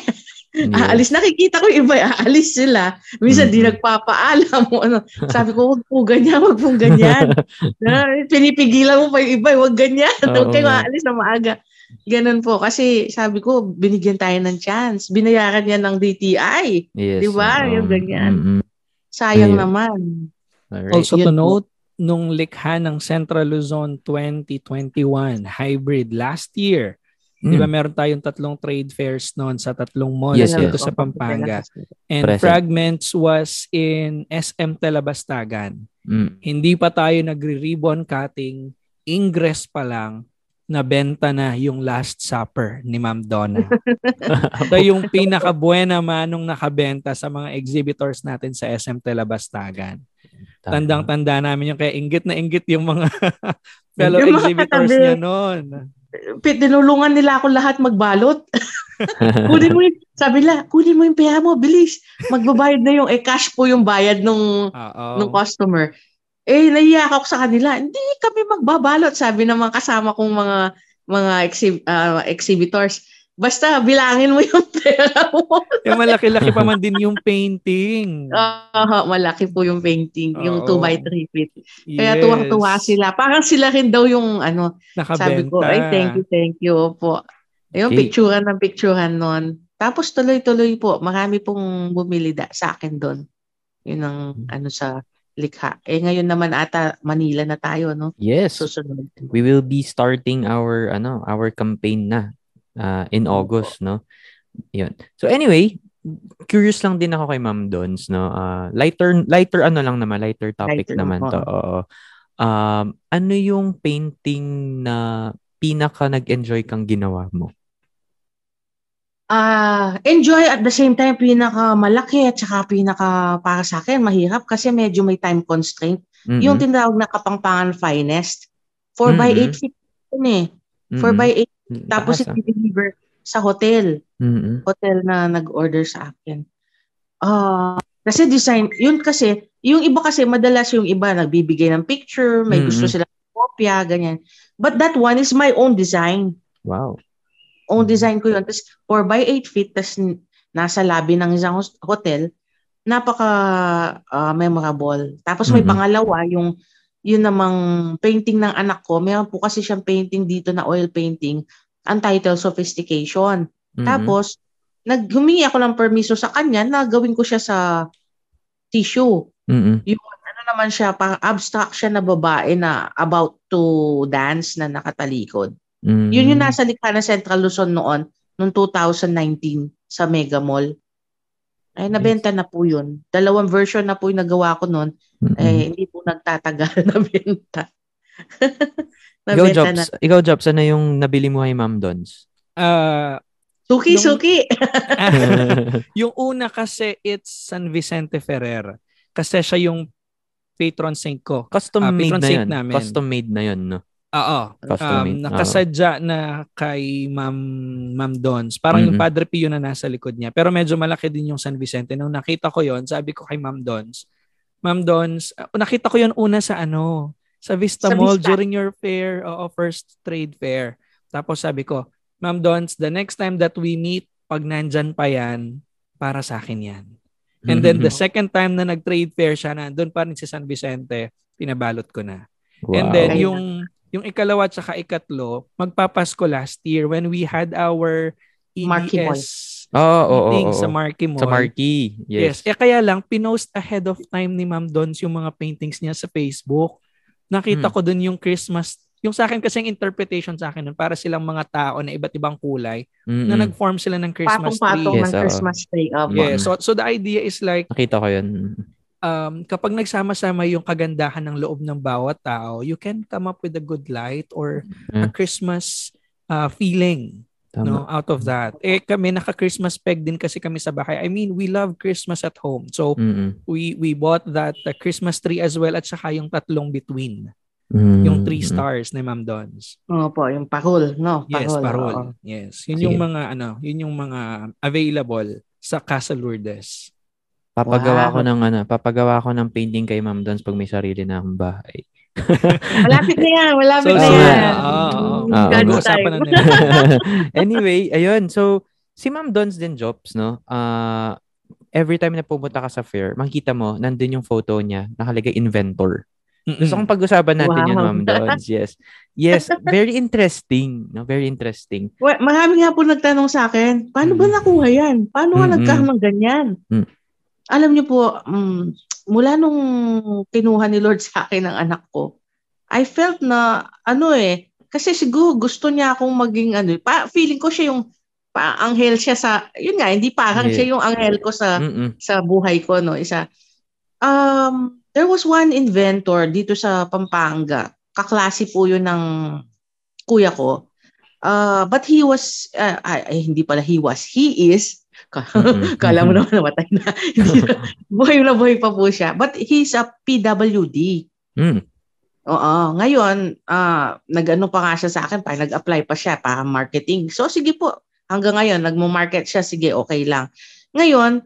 Yeah. aalis nakikita ko yung iba aalis sila minsan di Mhm. nagpapaalam mo ano sabi ko wag po ganyan wag po ganyan *laughs* na, pinipigilan mo pa yung iba wag ganyan Oo wag kayo aalis na maaga ganun po kasi sabi ko binigyan tayo ng chance binayaran yan ng DTI Yes. Di ba? oo. Yung ganyan. Mm-mm. sayang Ayun. naman Alright. Also Yun to note, nung likha ng Central Luzon 2021 hybrid last year, di ba Mm. meron tayong tatlong trade fairs noon sa tatlong malls Yes, dito yes. sa Pampanga. And Present. Fragments was in SM Telebastagan. Mm. Hindi pa tayo nagre-ribbon cutting, ingress pa lang, nabenta na yung Last Supper ni Ma'am Donna. *laughs* Ito yung pinakabuena manong nakabenta sa mga exhibitors natin sa SM Telebastagan. Tama. Tandang-tanda namin yung kaya inggit na inggit yung mga *laughs* fellow Yung mga exhibitors katabi. niya noon. Tinulungan nila ako lahat magbalot *laughs* kunin mo yung, sabi nila kunin mo yung pera mo bilis magbabayad na yung eh cash po yung bayad nung Oo. ng customer. Eh, naiyak ako sa kanila. Hindi kami magbabalot, sabi ng mga kasama kong mga mga exhib- ah, exhibitors. Basta bilangin mo *laughs* yung pera mo. Yung malaki-laki pa man din yung painting. Ah, malaki po yung painting, yung Oo. 2 by 3 feet. Kaya Yes. tuwang-tuwa sila. Parang sila rin daw yung ano, Nakabenta. sabi ko, ay thank you, thank you po. Ayun, Okay. picturean ng picturean nun. Tapos tuloy-tuloy po, marami pong bumili da, sa akin doon. Yun ang ano sa likha. Eh ngayon naman ata Manila na tayo, no? Yes. Susunod. we will be starting our ano our campaign na uh, in August no yun so anyway curious lang din ako kay Ma'am Dons no uh, lighter lighter ano lang naman lighter topic Lighter, naman to oo. oo um ano yung painting na pinaka nag-enjoy kang ginawa mo Ah, enjoy at the same time pinaka malaki at saka pinaka para sa akin mahirap kasi medyo may time constraint. Mm-mm. Yung tinatawag na kapangpangan finest. 4 by Mhm. 8 feet yun eh. 4 Mm-mm. by 8 Mm, tapos taas, ah. i-deliver sa hotel. Mm-mm. hotel na nag-order sa akin. Ah, kasi design, yun kasi, yung iba kasi madalas yung iba nagbibigay ng picture, may Mhm. gusto sila kopya, ganyan. But that one is my own design. wow Own Mhm. design ko yun. Tapos 4 by 8 feet, tapos nasa lobby ng isang hotel, napaka ah, memorable. Tapos may Mhm. pangalawa, yung yun namang painting ng anak ko. Meron po kasi siyang painting dito na oil painting. Ang title, Sophistication. Mm-mm. Tapos, naghumingi ako ng permiso sa kanya na gawin ko siya sa tissue. Mm-mm. Ano naman siya, parang abstract siya na babae na about to dance na nakatalikod. Mm. Yun yung nasa likha ng Central Luzon noon, noong 2019 sa Mega Mall. Ay, nabenta na po yun. Dalawang version na po yung nagawa ko noon. Mm-mm. Eh, hindi po nagtatagal *laughs* na benta. *laughs* ikaw nabenta Jobs na. ikaw Jobs ano yung nabili mo kay Ma'am Dons Ah, Suki, Nung- suki! *laughs* yung una kasi it's San Vicente Ferrer. Kasi siya yung patron saint ko. custom Ah, made na yun namin. custom made na yun no Oo. Um, nakasadya na kay Ma'am Ma'am Dons. Parang yung Mm-mm. Padre Pio na nasa likod niya. Pero medyo malaki din yung San Vicente. Nung nakita ko yon sabi ko kay Ma'am Dons, Ma'am Dons, ah, nakita ko yon una sa ano, sa Vista Sa Mall Vista. during your fair, o first trade fair. Tapos sabi ko, Ma'am Dons, the next time that we meet, pag nandyan pa yan, para sa akin yan. And then the second time na nag-trade fair siya, nandun pa rin si San Vicente, pinabalot ko na. Wow. And then yung yung ikalawa at saka ikatlo, magpapasko last year when we had our. EDS oo, oo, meeting oo. sa Marquee Mall. Sa Marquee. Yes. Yes. Eh kaya lang, pinost ahead of time ni Ma'am Dons yung mga paintings niya sa Facebook. Nakita Hmm. ko dun yung Christmas, yung sa akin kasi yung interpretation sa akin nun, para silang mga tao na iba't ibang kulay Mm-mm. na nag-form sila ng Christmas Patong-patong tree. Yes, ng oo. Christmas tree. Yeah, so so the idea is like Nakita ko yun. Um kapag nagsama-sama yung kagandahan ng loob ng bawat tao, you can come up with a good light or a Mm. Christmas uh, feeling Tama. no out of that. Eh kami naka-Christmas peg din kasi kami sa bahay. I mean, we love Christmas at home. So Mm-mm. we we bought that uh, Christmas tree as well at saka yung tatlong between, Mm, yung three stars ni Ma'am Dons. Opo, yung parol, no? Yes, oo. parol. Yes. Yun Sige. yung mga ano, yun yung mga available sa Casa Lourdes. Papagawa Wow. ko ng ano, papagawa ko ng painting kay Ma'am Dons pag may sarili na akong bahay. *laughs* Malapit na yan, malapit So, na yan. oo, oo. Ah, God Pag-uusapan time. na *laughs* *laughs* anyway, ayun. So, si Ma'am Dons din Jobs, no? Ah, every time na pumunta ka sa fair, makikita mo, nandun yung photo niya, nakalagay inventor. Gusto kong pag-usapan natin yun, Wow. Ma'am Dons. Yes. Yes, very interesting. No? Very interesting. Well, marami nga po nagtanong sa akin, paano ba Mm. nakuha yan? Paano nga Mm-mm. nagkaroon ng ganyan? Mm. Alam niyo po, mm, mula nung kinuha ni Lord sa akin ng anak ko, I felt na, ano eh, kasi siguro gusto niya akong maging, ano, pa, feeling ko siya yung pa anghel siya sa, yun nga, hindi parang Yeah. siya yung anghel ko sa, Mm-mm. sa buhay ko, no? Isa, um, there was one inventor dito sa Pampanga. Kaklase po yun ng kuya ko. Uh, but he was, uh, ay, ay, hindi pala he was, he is, *laughs* Kala mo naman namatay *laughs* na. Buhay na buhay pa po siya. But he's a PWD. Mm. Oo. Ngayon, ah nag-ano pa nga siya sa akin, pa nag-apply pa siya para marketing. So sige po, hanggang ngayon, nagmo-market siya, sige, okay lang. Ngayon,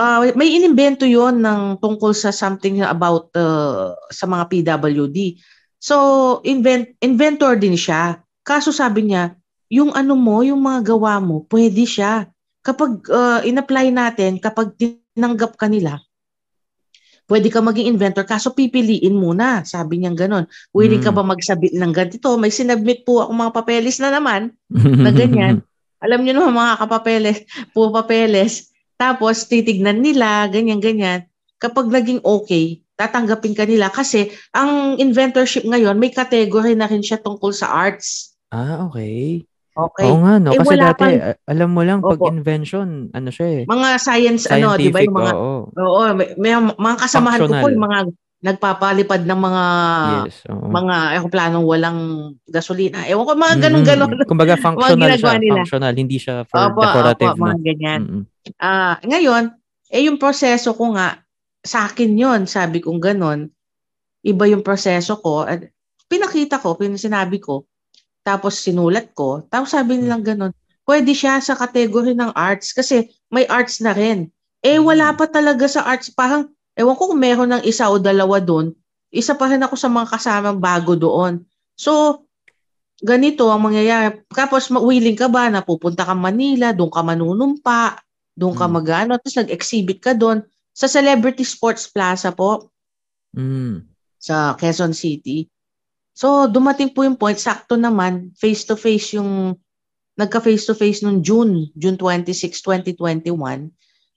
ah, may inimbento yon ng tungkol sa something about uh, sa mga PWD. So, invent, inventor din siya. Kaso sabi niya, yung ano mo, yung mga gawa mo, pwede siya. Kapag uh, in-apply natin, kapag tinanggap ka nila, pwede ka maging inventor, kaso pipiliin muna. Sabi niya ganon. Willing ka Mm. ba magsabit ng ganito? May sinabmit po ako mga papeles na naman na ganyan. *laughs* Alam niyo naman mga kapapeles, *laughs* po papeles. Tapos titignan nila, ganyan-ganyan. Kapag naging okay, tatanggapin ka nila kasi ang inventorship ngayon, may category na rin siya tungkol sa arts. ah, okay. Okay? Oo nga, no? Eh, Kasi dati, pang- a- alam mo lang, pag invention, ano siya eh. Mga science, ano, di ba yung mga, oo. oo, may, may mga kasamahan ko po, Functional. yung mga nagpapalipad ng mga yes, oo. mga eroplanong walang gasolina. Ewan ko, mga ganun-ganon. Mm, Kumbaga, functional siya. nila. Functional, hindi siya for Opo, decorative opo, na. mga ganyan. Mm-mm. Ah, ngayon, eh yung proseso ko nga, sa akin yon sabi kong ganon, iba yung proseso ko. At pinakita ko, sinabi ko, tapos sinulat ko, tapos sabi nilang ganon, pwede siya sa category ng arts kasi may arts na rin. Eh wala pa talaga sa arts, parang, ewan ko kung meron ng isa o dalawa doon, isa pa rin ako sa mga kasamang bago doon. So, ganito ang mangyayari. Tapos willing ka ba na pupunta ka Manila, doon ka manunumpa, doon ka Mm. magano, tapos nag-exhibit ka doon sa Celebrity Sports Plaza po Mm. sa Quezon City. So, dumating po yung point, sakto naman, face-to-face yung, nagka-face-to-face nung June, June 26, 2021.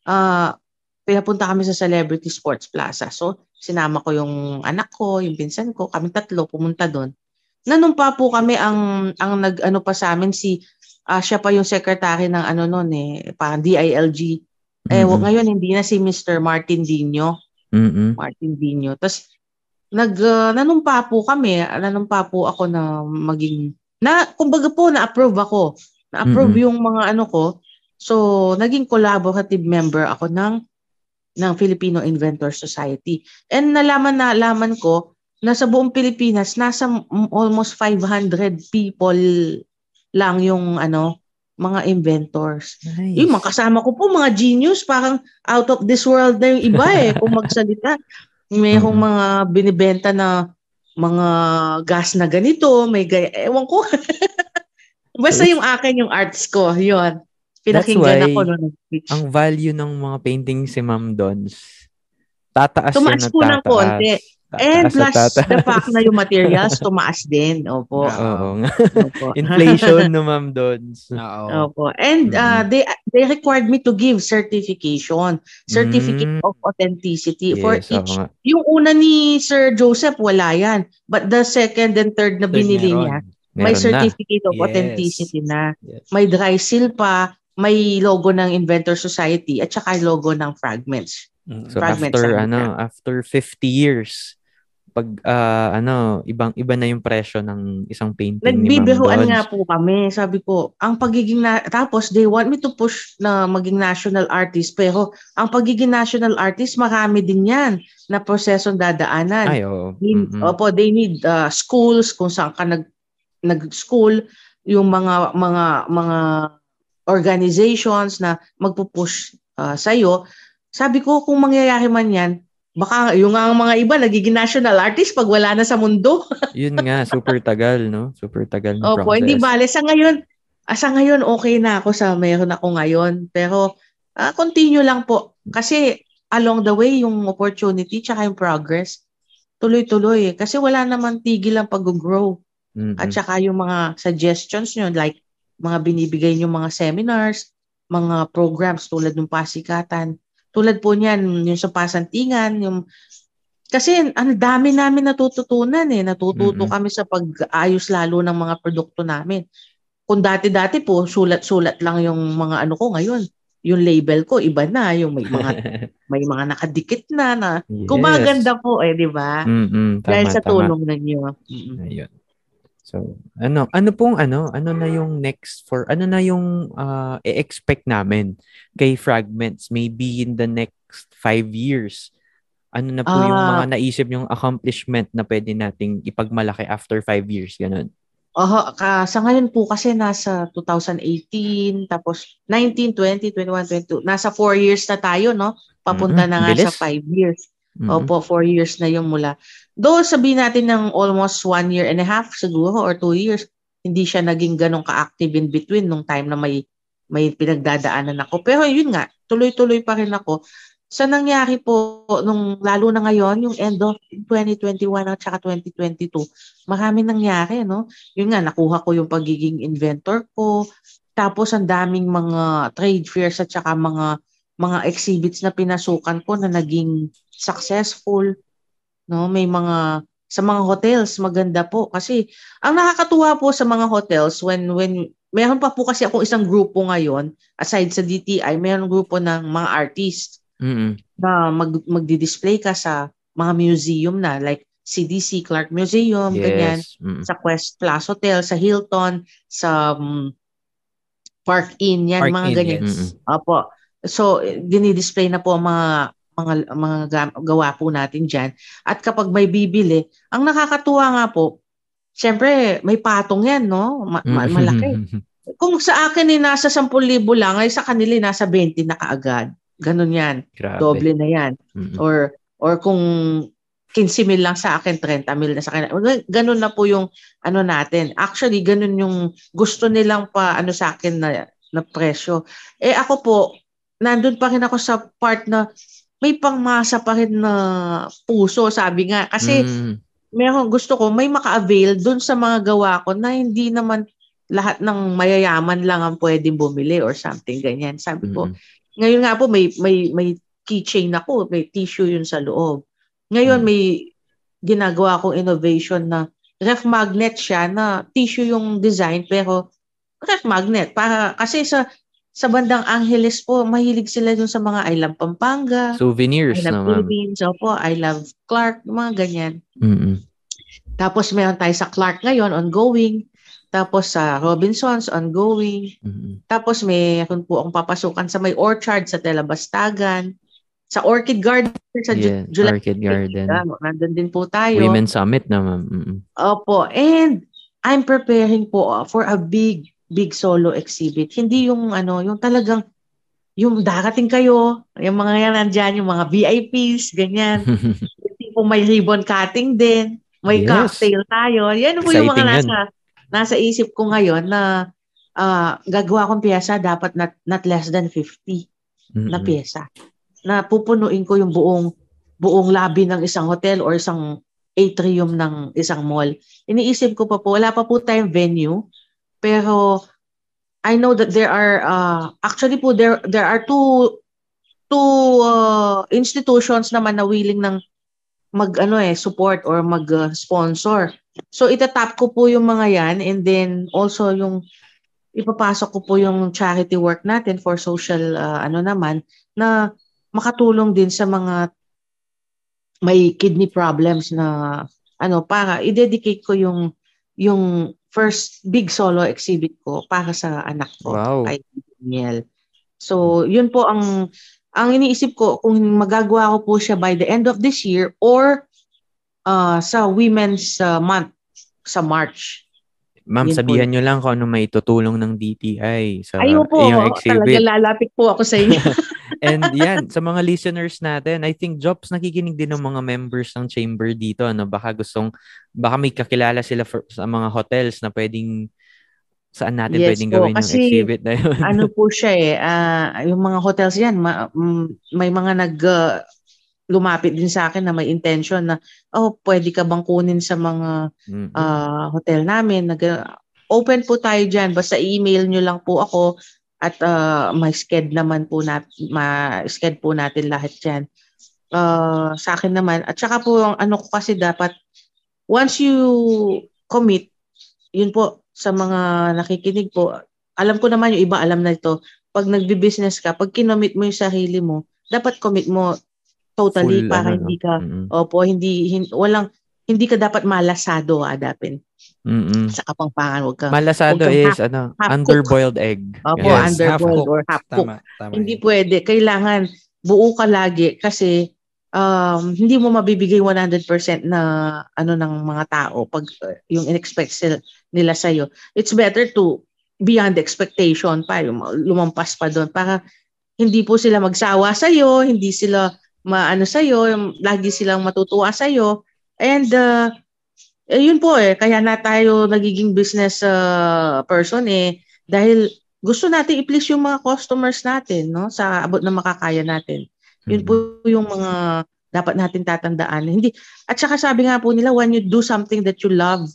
Ah, pinapunta kami sa Celebrity Sports Plaza. So, sinama ko yung anak ko, yung pinsan ko, kami tatlo pumunta doon. Nanumpa po kami ang ang nag ano pa sa amin si ah, siya pa yung secretary ng ano noon eh, parang DILG. Eh Mm-mm. ngayon hindi na si Mr. Martin Dino. Mm-mm. Martin Dino. Tapos nag uh, nanumpa po kami, nanumpa po ako na maging na kumbaga po na-approve ako. Na-approve Mm-mm. yung mga ano ko. So naging collaborative member ako ng ng Filipino Inventor Society. And nalaman na nalaman ko na sa buong Pilipinas nasa almost 500 people lang yung ano mga inventors. Nice. Yung mga kasama ko po, mga genius, parang out of this world na yung iba eh, kung magsalita. *laughs* Mayroong Mhm. mga binibenta na mga gas na ganito, may gaya, ewan ko. *laughs* Basta yung akin, yung arts ko, yon Pinakinggan why ako noon ng. Ang value ng mga painting si Ma'am Dons, tataas Tumaas yan po ng tataas. konti. And plus, at tataas. the fact na *laughs* yung materials tumaas din. Opo. Oo. *laughs* Opo. Inflation *laughs* no Ma'am Dons. Oo. Opo. And uh, they they required me to give certification. Certificate Mm. of authenticity for Yes, oo each. nga. Yung una ni Sir Joseph, wala yan. But the second and third na Third binili meron. niya, may Meron na. certificate of Yes. authenticity na. Yes. May dry seal pa, may logo ng Inventor Society, at saka logo ng Fragments. Mm. So Fragments after ano, after 50 years, pag ah, ano, ibang iba na yung presyo ng isang painting Nagbibiruan nga po kami. Sabi ko, ang pagiging na, tapos they want me to push na maging national artist. Pero ang pagiging national artist, marami din yan na prosesong dadaanan. Ay, oo. They- Mm-mm. Opo, they need uh, schools kung saan ka nag nag-school, yung mga mga mga organizations na magpo-push uh, sa iyo. Sabi ko kung mangyayari man 'yan, baka yung nga ang mga iba nagiging national artist pag wala na sa mundo. *laughs* Yun nga, super tagal, no? Super tagal na Opo, process. hindi bale sa ngayon. ah, Sa ngayon okay na ako sa meron ako ngayon, pero ah, continue lang po kasi along the way yung opportunity tsaka yung progress tuloy-tuloy kasi wala naman tigil ang pag-grow. Mm-mm. At saka yung mga suggestions nyo, like mga binibigay nyo mga seminars, mga programs tulad ng pasikatan. Tulad po niyan, yung sa pasantingan, yung kasi ang dami namin natututunan eh. Natututo Mm-mm. kami sa pag-ayos lalo ng mga produkto namin. Kung dati-dati po, sulat-sulat lang yung mga ano ko ngayon. Yung label ko, iba na. Yung may mga, *laughs* may mga nakadikit na na yes. gumaganda po eh, di ba? Mm-mm, tama, Dahil sa tama. tulong ninyo. Mm-mm. Ayun. So, ano, ano pong ano, ano na yung next for, ano na yung uh, i-expect namin kay Fragments maybe in the next five years? Ano na po yung Ah. mga naisip yung accomplishment na pwede nating ipagmalaki after five years, ganun? Oho, ka, sa ngayon po kasi nasa 2018, tapos 19, 20, 21, 22. Nasa 4 years na tayo, no? Papunta Mm-mm, na nga bilis. sa 5 years. Mm-mm. Opo, 4 years na yung mula. Though sabihin natin ng almost 1 year and a half siguro or 2 years, hindi siya naging ganong ka-active in between nung time na may may pinagdadaanan ako. Pero yun nga, tuloy-tuloy pa rin ako. Sa nangyari po nung lalo na ngayon, yung end of 2021 at saka 2022, marami nangyari, no? Yun nga, nakuha ko yung pagiging inventor ko. Tapos ang daming mga trade fairs at saka mga mga exhibits na pinasukan ko na naging successful. No, may mga sa mga hotels maganda po kasi ang nakakatuwa po sa mga hotels when when meron pa po kasi ako isang grupo ngayon aside sa DTI, meron grupo ng mga artists Mm-mm. na mag magdi-display ka sa mga museum na like CDC Clark Museum, ganyan Yes. Mm-mm. sa Quest Plus Hotel, sa Hilton, sa um, Park Inn, yan, Park mga Inn, ganyan. yes. Mm-mm. Opo. So, dinidisplay na po ang mga mga mga ga- gawa po natin diyan. At kapag may bibili, ang nakakatuwa nga po, syempre may patong yan, no? Ma- ma- Mm-mm. malaki. Kung sa akin eh nasa 10,000 lang, ay sa kanila nasa 20 na kaagad. Ganun yan. Grabe. Doble na yan. Mm-mm. Or or kung 15 mil lang sa akin, 30 mil na sa kanila. Ganun na po yung ano natin. Actually, ganun yung gusto nilang pa ano sa akin na, na presyo. Eh ako po, nandun pa rin ako sa part na may pangmasa pa rin na puso, sabi nga. Kasi Mm. meron gusto ko may maka-avail dun sa mga gawa ko na hindi naman lahat ng mayayaman lang ang pwedeng bumili or something ganyan. Sabi ko, Mm-mm. ngayon nga po may may may keychain ako, may tissue yun sa loob. Ngayon Mm. may ginagawa akong innovation na ref magnet siya na tissue yung design pero ref magnet para kasi sa sa bandang Angeles po mahilig sila dun sa mga I love Pampanga, Souvenirs I love na, ma'am. Philippines, opo, I love Clark, mga ganyan. Mm-mm. Tapos meron tayo sa Clark ngayon, ongoing. Tapos sa Robinsons, ongoing. Mm-mm. Tapos meron po akong papasukan sa may orchard sa Telabastagan. Sa Orchid Garden sa Ju- Yeah, July. Orchid Garden. Ah, Nandun din po tayo. Women's Summit na, ma'am. Mm-mm. Opo. And I'm preparing po ah, for a big, big solo exhibit. Hindi yung ano, yung talagang yung darating kayo, yung mga yan nandyan, yung mga VIPs, ganyan. *laughs* Hindi po may ribbon cutting din. May Yes. cocktail tayo. Yan po yung mga nasa, nasa isip ko ngayon na uh, gagawa akong pyesa, dapat not, not less than 50 mm-hmm. na pyesa. Na pupunuin ko yung buong buong lobby ng isang hotel or isang atrium ng isang mall. Iniisip ko pa po, wala pa po tayong venue, pero I know that there are uh, actually po there there are two two uh, institutions naman na willing ng mag ano eh support or mag uh, sponsor. So itatap ko po yung mga yan and then also yung ipapasok ko po yung charity work natin for social uh, ano naman na makatulong din sa mga may kidney problems na ano para i-dedicate ko yung yung first big solo exhibit ko para sa anak ko wow. kay Daniel. So yun po ang ang iniisip ko kung magagawa ko po siya by the end of this year or uh, sa Women's uh, Month sa March. Ma'am, Yun sabihan po. nyo lang kung ano may tutulong ng DTI sa Ayun po, iyong exhibit. Talaga lalapit po ako sa inyo. *laughs* And yan, sa mga listeners natin, I think jobs nakikinig din ng mga members ng chamber dito. Ano? Baka gustong, baka may kakilala sila for, sa mga hotels na pwedeng saan natin yes, pwedeng po, gawin yung exhibit na yun. ano po *laughs* siya eh, uh, yung mga hotels yan, ma- may mga nag, uh, lumapit din sa akin na may intention na oh pwede ka bang kunin sa mga mm-hmm. uh, hotel namin nag open po tayo diyan basta email nyo lang po ako at uh, may sked naman po nat ma sked po natin lahat diyan uh, sa akin naman at saka po ang ano ko kasi dapat once you commit yun po sa mga nakikinig po alam ko naman yung iba alam na ito pag nagbi-business ka pag kinomit mo yung sarili mo dapat commit mo Totally, Full, para ano, hindi ka, mm-hmm. opo, hindi, hindi, walang, hindi ka dapat malasado adapin. Mm-hmm. Sa kapangpangan, wag ka. Malasado wag is, half, ano, half underboiled cook. egg. Opo, yes. underboiled or half cook. Tama, tama. Hindi pwede. Kailangan, buo ka lagi kasi um, hindi mo mabibigay 100% na ano ng mga tao pag uh, yung inexpect sila, nila sa iyo. It's better to beyond expectation pa, yung lumampas pa doon para hindi po sila magsawa sa iyo, hindi sila maano sa iyo, lagi silang matutuwa sa iyo. And uh, eh, yun po eh, kaya na tayo nagiging business uh, person eh dahil gusto natin i-please yung mga customers natin no sa abot na makakaya natin. Yun po mm-hmm. yung mga dapat natin tatandaan. Hindi at saka sabi nga po nila when you do something that you love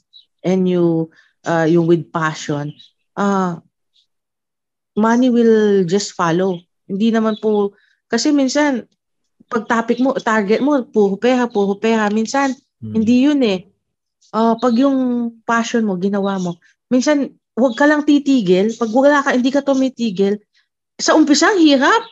and you uh, yung with passion, uh, money will just follow. Hindi naman po kasi minsan pag topic mo, target mo, puro pera. Minsan, hmm. hindi yun eh. Uh, pag yung passion mo, ginawa mo, minsan, huwag ka lang titigil. Pag wala ka, hindi ka tumitigil, sa umpisa, hirap.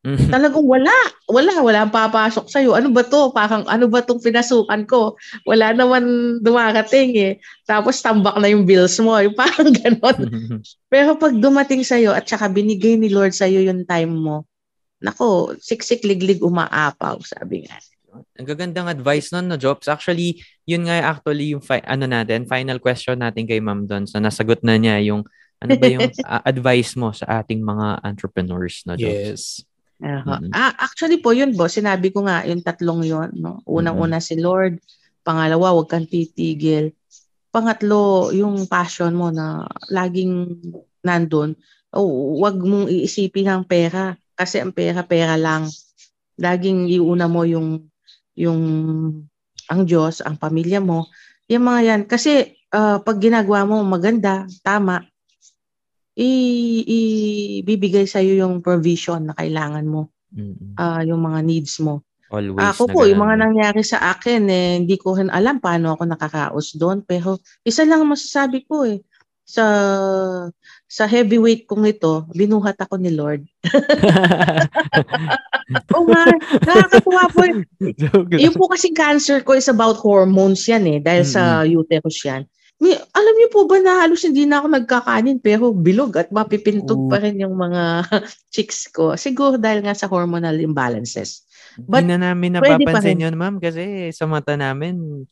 Mm-hmm. *laughs* Talagang wala. Wala. Wala ang papasok sa'yo. Ano ba to? Parang ano ba tong pinasukan ko? Wala naman dumarating eh. Tapos tambak na yung bills mo. Yung parang *laughs* ganon. Mm-hmm. *laughs* Pero pag dumating sa'yo at saka binigay ni Lord sa'yo yung time mo, nako, siksik liglig umaapaw, sabi nga. Ang gagandang advice nun, no, Jobs. Actually, yun nga actually yung fi- ano natin, final question natin kay Ma'am Dons na nasagot na niya yung ano ba yung *laughs* uh, advice mo sa ating mga entrepreneurs, no, Jobs? Yes. Uh, mm-hmm. ah, actually po, yun po, sinabi ko nga, yung tatlong yun. No? Unang-una mm-hmm. si Lord, pangalawa, huwag kang titigil. Pangatlo, yung passion mo na laging nandun, oh, huwag mong iisipin ang pera kasi ang pera-pera lang. Laging iuna mo yung yung ang Diyos, ang pamilya mo. Yung mga yan. Kasi uh, pag ginagawa mo maganda, tama, ibibigay sa iyo yung provision na kailangan mo. Mm-hmm. Uh, yung mga needs mo. Always ako po, yung mga nangyari sa akin, eh, hindi ko alam paano ako nakakaos doon. Pero isa lang masasabi ko eh, sa sa heavyweight kong ito, binuhat ako ni Lord. *laughs* Oo nga, nakakatuwa po. yung po kasing cancer ko is about hormones yan eh, dahil mm-hmm. sa uterus yan. May, alam niyo po ba na halos hindi na ako nagkakanin pero bilog at mapipintog pa rin yung mga *laughs* chicks ko. Siguro dahil nga sa hormonal imbalances. But hindi na namin napapansin yun, ma'am, kasi sa mata namin,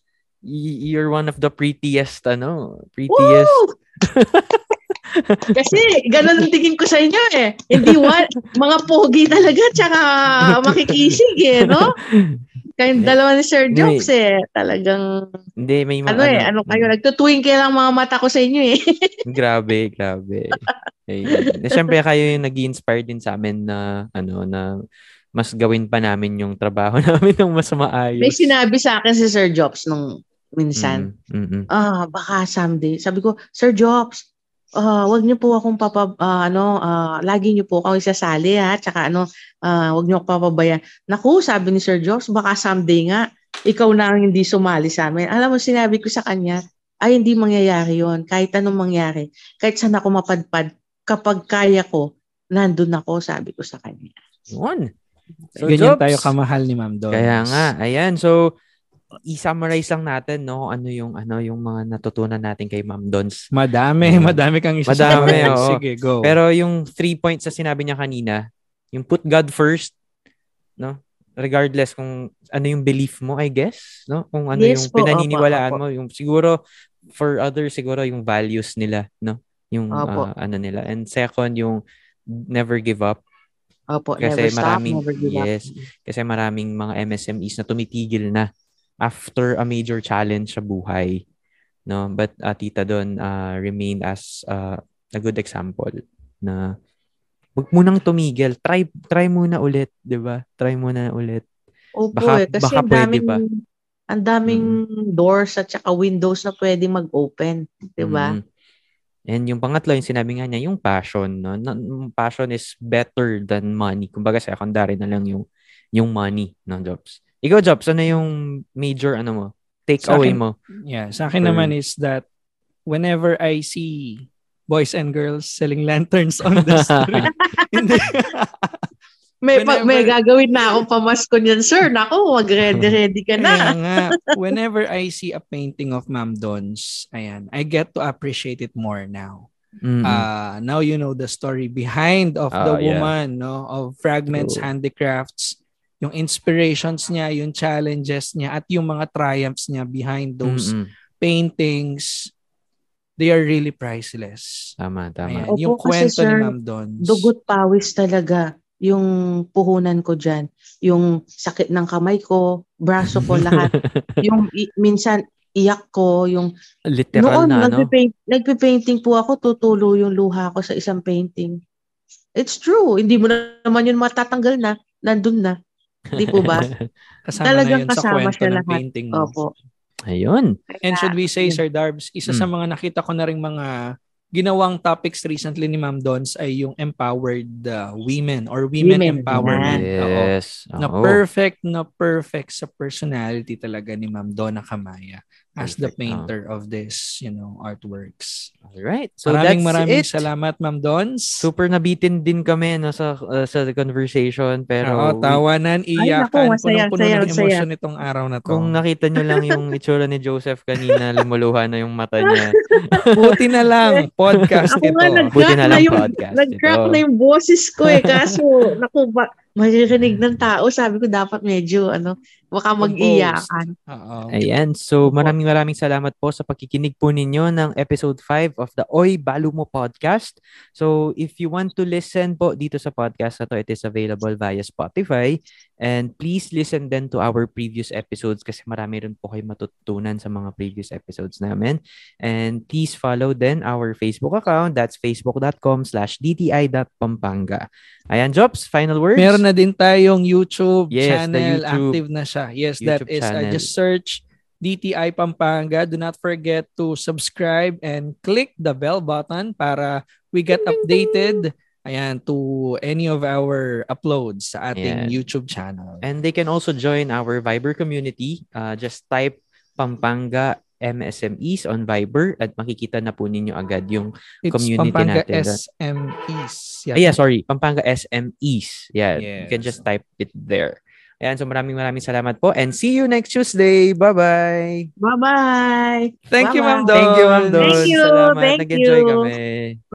you're one of the prettiest, ano, prettiest. *laughs* Kasi ganun ang tingin ko sa inyo eh. Hindi *laughs* what, mga pogi talaga tsaka makikisig eh, no? Kayong dalawa ni Sir. Jokes eh. Talagang, Hindi, may mga ano, eh, ano kayo, nagtutuwing lang mga mata ko sa inyo eh. *laughs* Grabe, grabe. Ayun. Eh, Siyempre, kayo yung nag inspire din sa amin na, ano, na mas gawin pa namin yung trabaho namin ng mas maayos. May sinabi sa akin si Sir Jobs nung minsan, Mm, mm, mm. ah, baka someday. Sabi ko, Sir Jobs, ah, wag niyo po akong papa, ah, ano, ah, lagi niyo po akong isasali ha, tsaka ano, ah, wag niyo akong papabayan. Naku, sabi ni Sir Jobs, baka someday nga, ikaw na ang hindi sumali sa amin. Alam mo, sinabi ko sa kanya, ay hindi mangyayari yon kahit anong mangyari, kahit saan ako mapadpad, kapag kaya ko, nandun ako, sabi ko sa kanya. Yun. So, Ganyan Jobs, tayo kamahal ni Ma'am Dons. Kaya nga, ayan. So, i-summarize lang natin, no, ano yung, ano yung mga natutunan natin kay Ma'am Dons. Madami, Mm. madami kang isa Madami, *laughs* oo. Sige, go. Pero yung three points na sinabi niya kanina, yung put God first, no? Regardless kung ano yung belief mo, I guess, no? Kung ano Yes yung po, pinaniniwalaan opo, opo. mo, yung siguro for others siguro yung values nila, no? Yung Opo. ah, ano nila. And second, yung never give up. Opo, Kasi never stop, maraming- never give up. yes. Kasi maraming mga MSMEs na tumitigil na after a major challenge sa buhay. No? But uh, tita doon uh, remain as uh, a good example na wag munang tumigil. Try try muna ulit, 'di ba? Try muna ulit. Opo Baka- eh, kasi baka ang pwede daming, pa. ang daming doors at saka windows na pwede mag-open, 'di ba? Mm. And yung pangatlo, yung sinabi nga niya, yung passion. No? Passion is better than money. Kumbaga, secondary na lang yung yung money ng jobs. Ikaw, jobs, ano yung major ano mo? Take Sa away akin- mo? Yeah, sa akin For- naman is that whenever I see boys and girls selling lanterns on the *laughs* street, *laughs* hindi, May, pa- may Whenever- gagawin na akong pamasko niyan, sir. Nako, mag-ready-ready ka Kaya na. nga, *laughs* whenever I see a painting of Ma'am Dons, ayan, I get to appreciate it more now. Mm-mm. Uh, now you know the story behind of the Oh, yeah. woman, no, of Fragments True. Handicrafts, yung inspirations niya, yung challenges niya, at yung mga triumphs niya behind those Mm-mm. paintings, they are really priceless. Tama, tama. Ayan, Opo, yung kasi, kwento ni sir, Ma'am Dons. Dugot pawis talaga yung puhunan ko dyan. Yung sakit ng kamay ko, braso ko, lahat. *laughs* yung i- minsan iyak ko, yung Literal noon, na, ano? nagpipaint, nagpipainting po ako, tutulo yung luha ko sa isang painting. It's true. Hindi mo na naman yun matatanggal na. Nandun na. Di po ba? *laughs* Kasama talagang na yun sa kasama kwento siya ng lahat. painting mo. Opo. Ayun. And should we say. Sir Darbs, isa sa Mm. mga nakita ko na rin mga ginawang topics recently ni Ma'am Dons ay yung empowered uh, women or women, Women, empowerment. yan. Oo. Yes. Na Oo. perfect na perfect sa personality talaga ni Ma'am Donna Kamaya as the Perfect, painter of this, you know, artworks. Alright. So maraming that's maraming it. salamat, Ma'am Dons. Super nabitin din kami no, sa uh, sa conversation. Pero Oo, tawanan, iyakan, punong-puno saya, ng saya. emosyon itong araw na to. kung nakita nyo lang yung *laughs* itsura ni Joseph kanina, lumuluha na yung mata niya. *laughs* Buti na lang, podcast Ako ito. nga, Buti na na, lang yung, podcast nag-crack ito. na yung boses ko eh. Kaso, naku, ba, maririnig ng tao. Sabi ko, dapat medyo, ano, baka mag-iyakan. Ayan. So, maraming maraming salamat po sa pakikinig po ninyo ng episode 5 of the Oy Balo Mo podcast. So, if you want to listen po dito sa podcast na to, it is available via Spotify. And please listen then to our previous episodes kasi marami rin po kayo matutunan sa mga previous episodes namin. And please follow then our Facebook account. That's facebook.com slash dti.pampanga. Ayan, Jobs, final words? Meron na din tayong YouTube Yes, channel. YouTube- Active na siya. Yes, that YouTube is, uh, channel. just search DTI Pampanga. Do not forget to subscribe and click the bell button para we get updated ayan, to any of our uploads sa ating Ayan. YouTube channel. And they can also join our Viber community. Uh, just type Pampanga MSMEs on Viber at makikita na po ninyo agad yung It's community Pampanga natin doon. SMEs. Ah, yeah, sorry, Pampanga SMEs. Yeah, you can Yes. just type it there. Ayan, so maraming maraming salamat po and see you next Tuesday. Bye-bye. Bye-bye! Thank you, Ma'am Bye-bye. Don. Thank you, Ma'am Don. Thank you, Salamat. thank Nag-enjoy you. kami.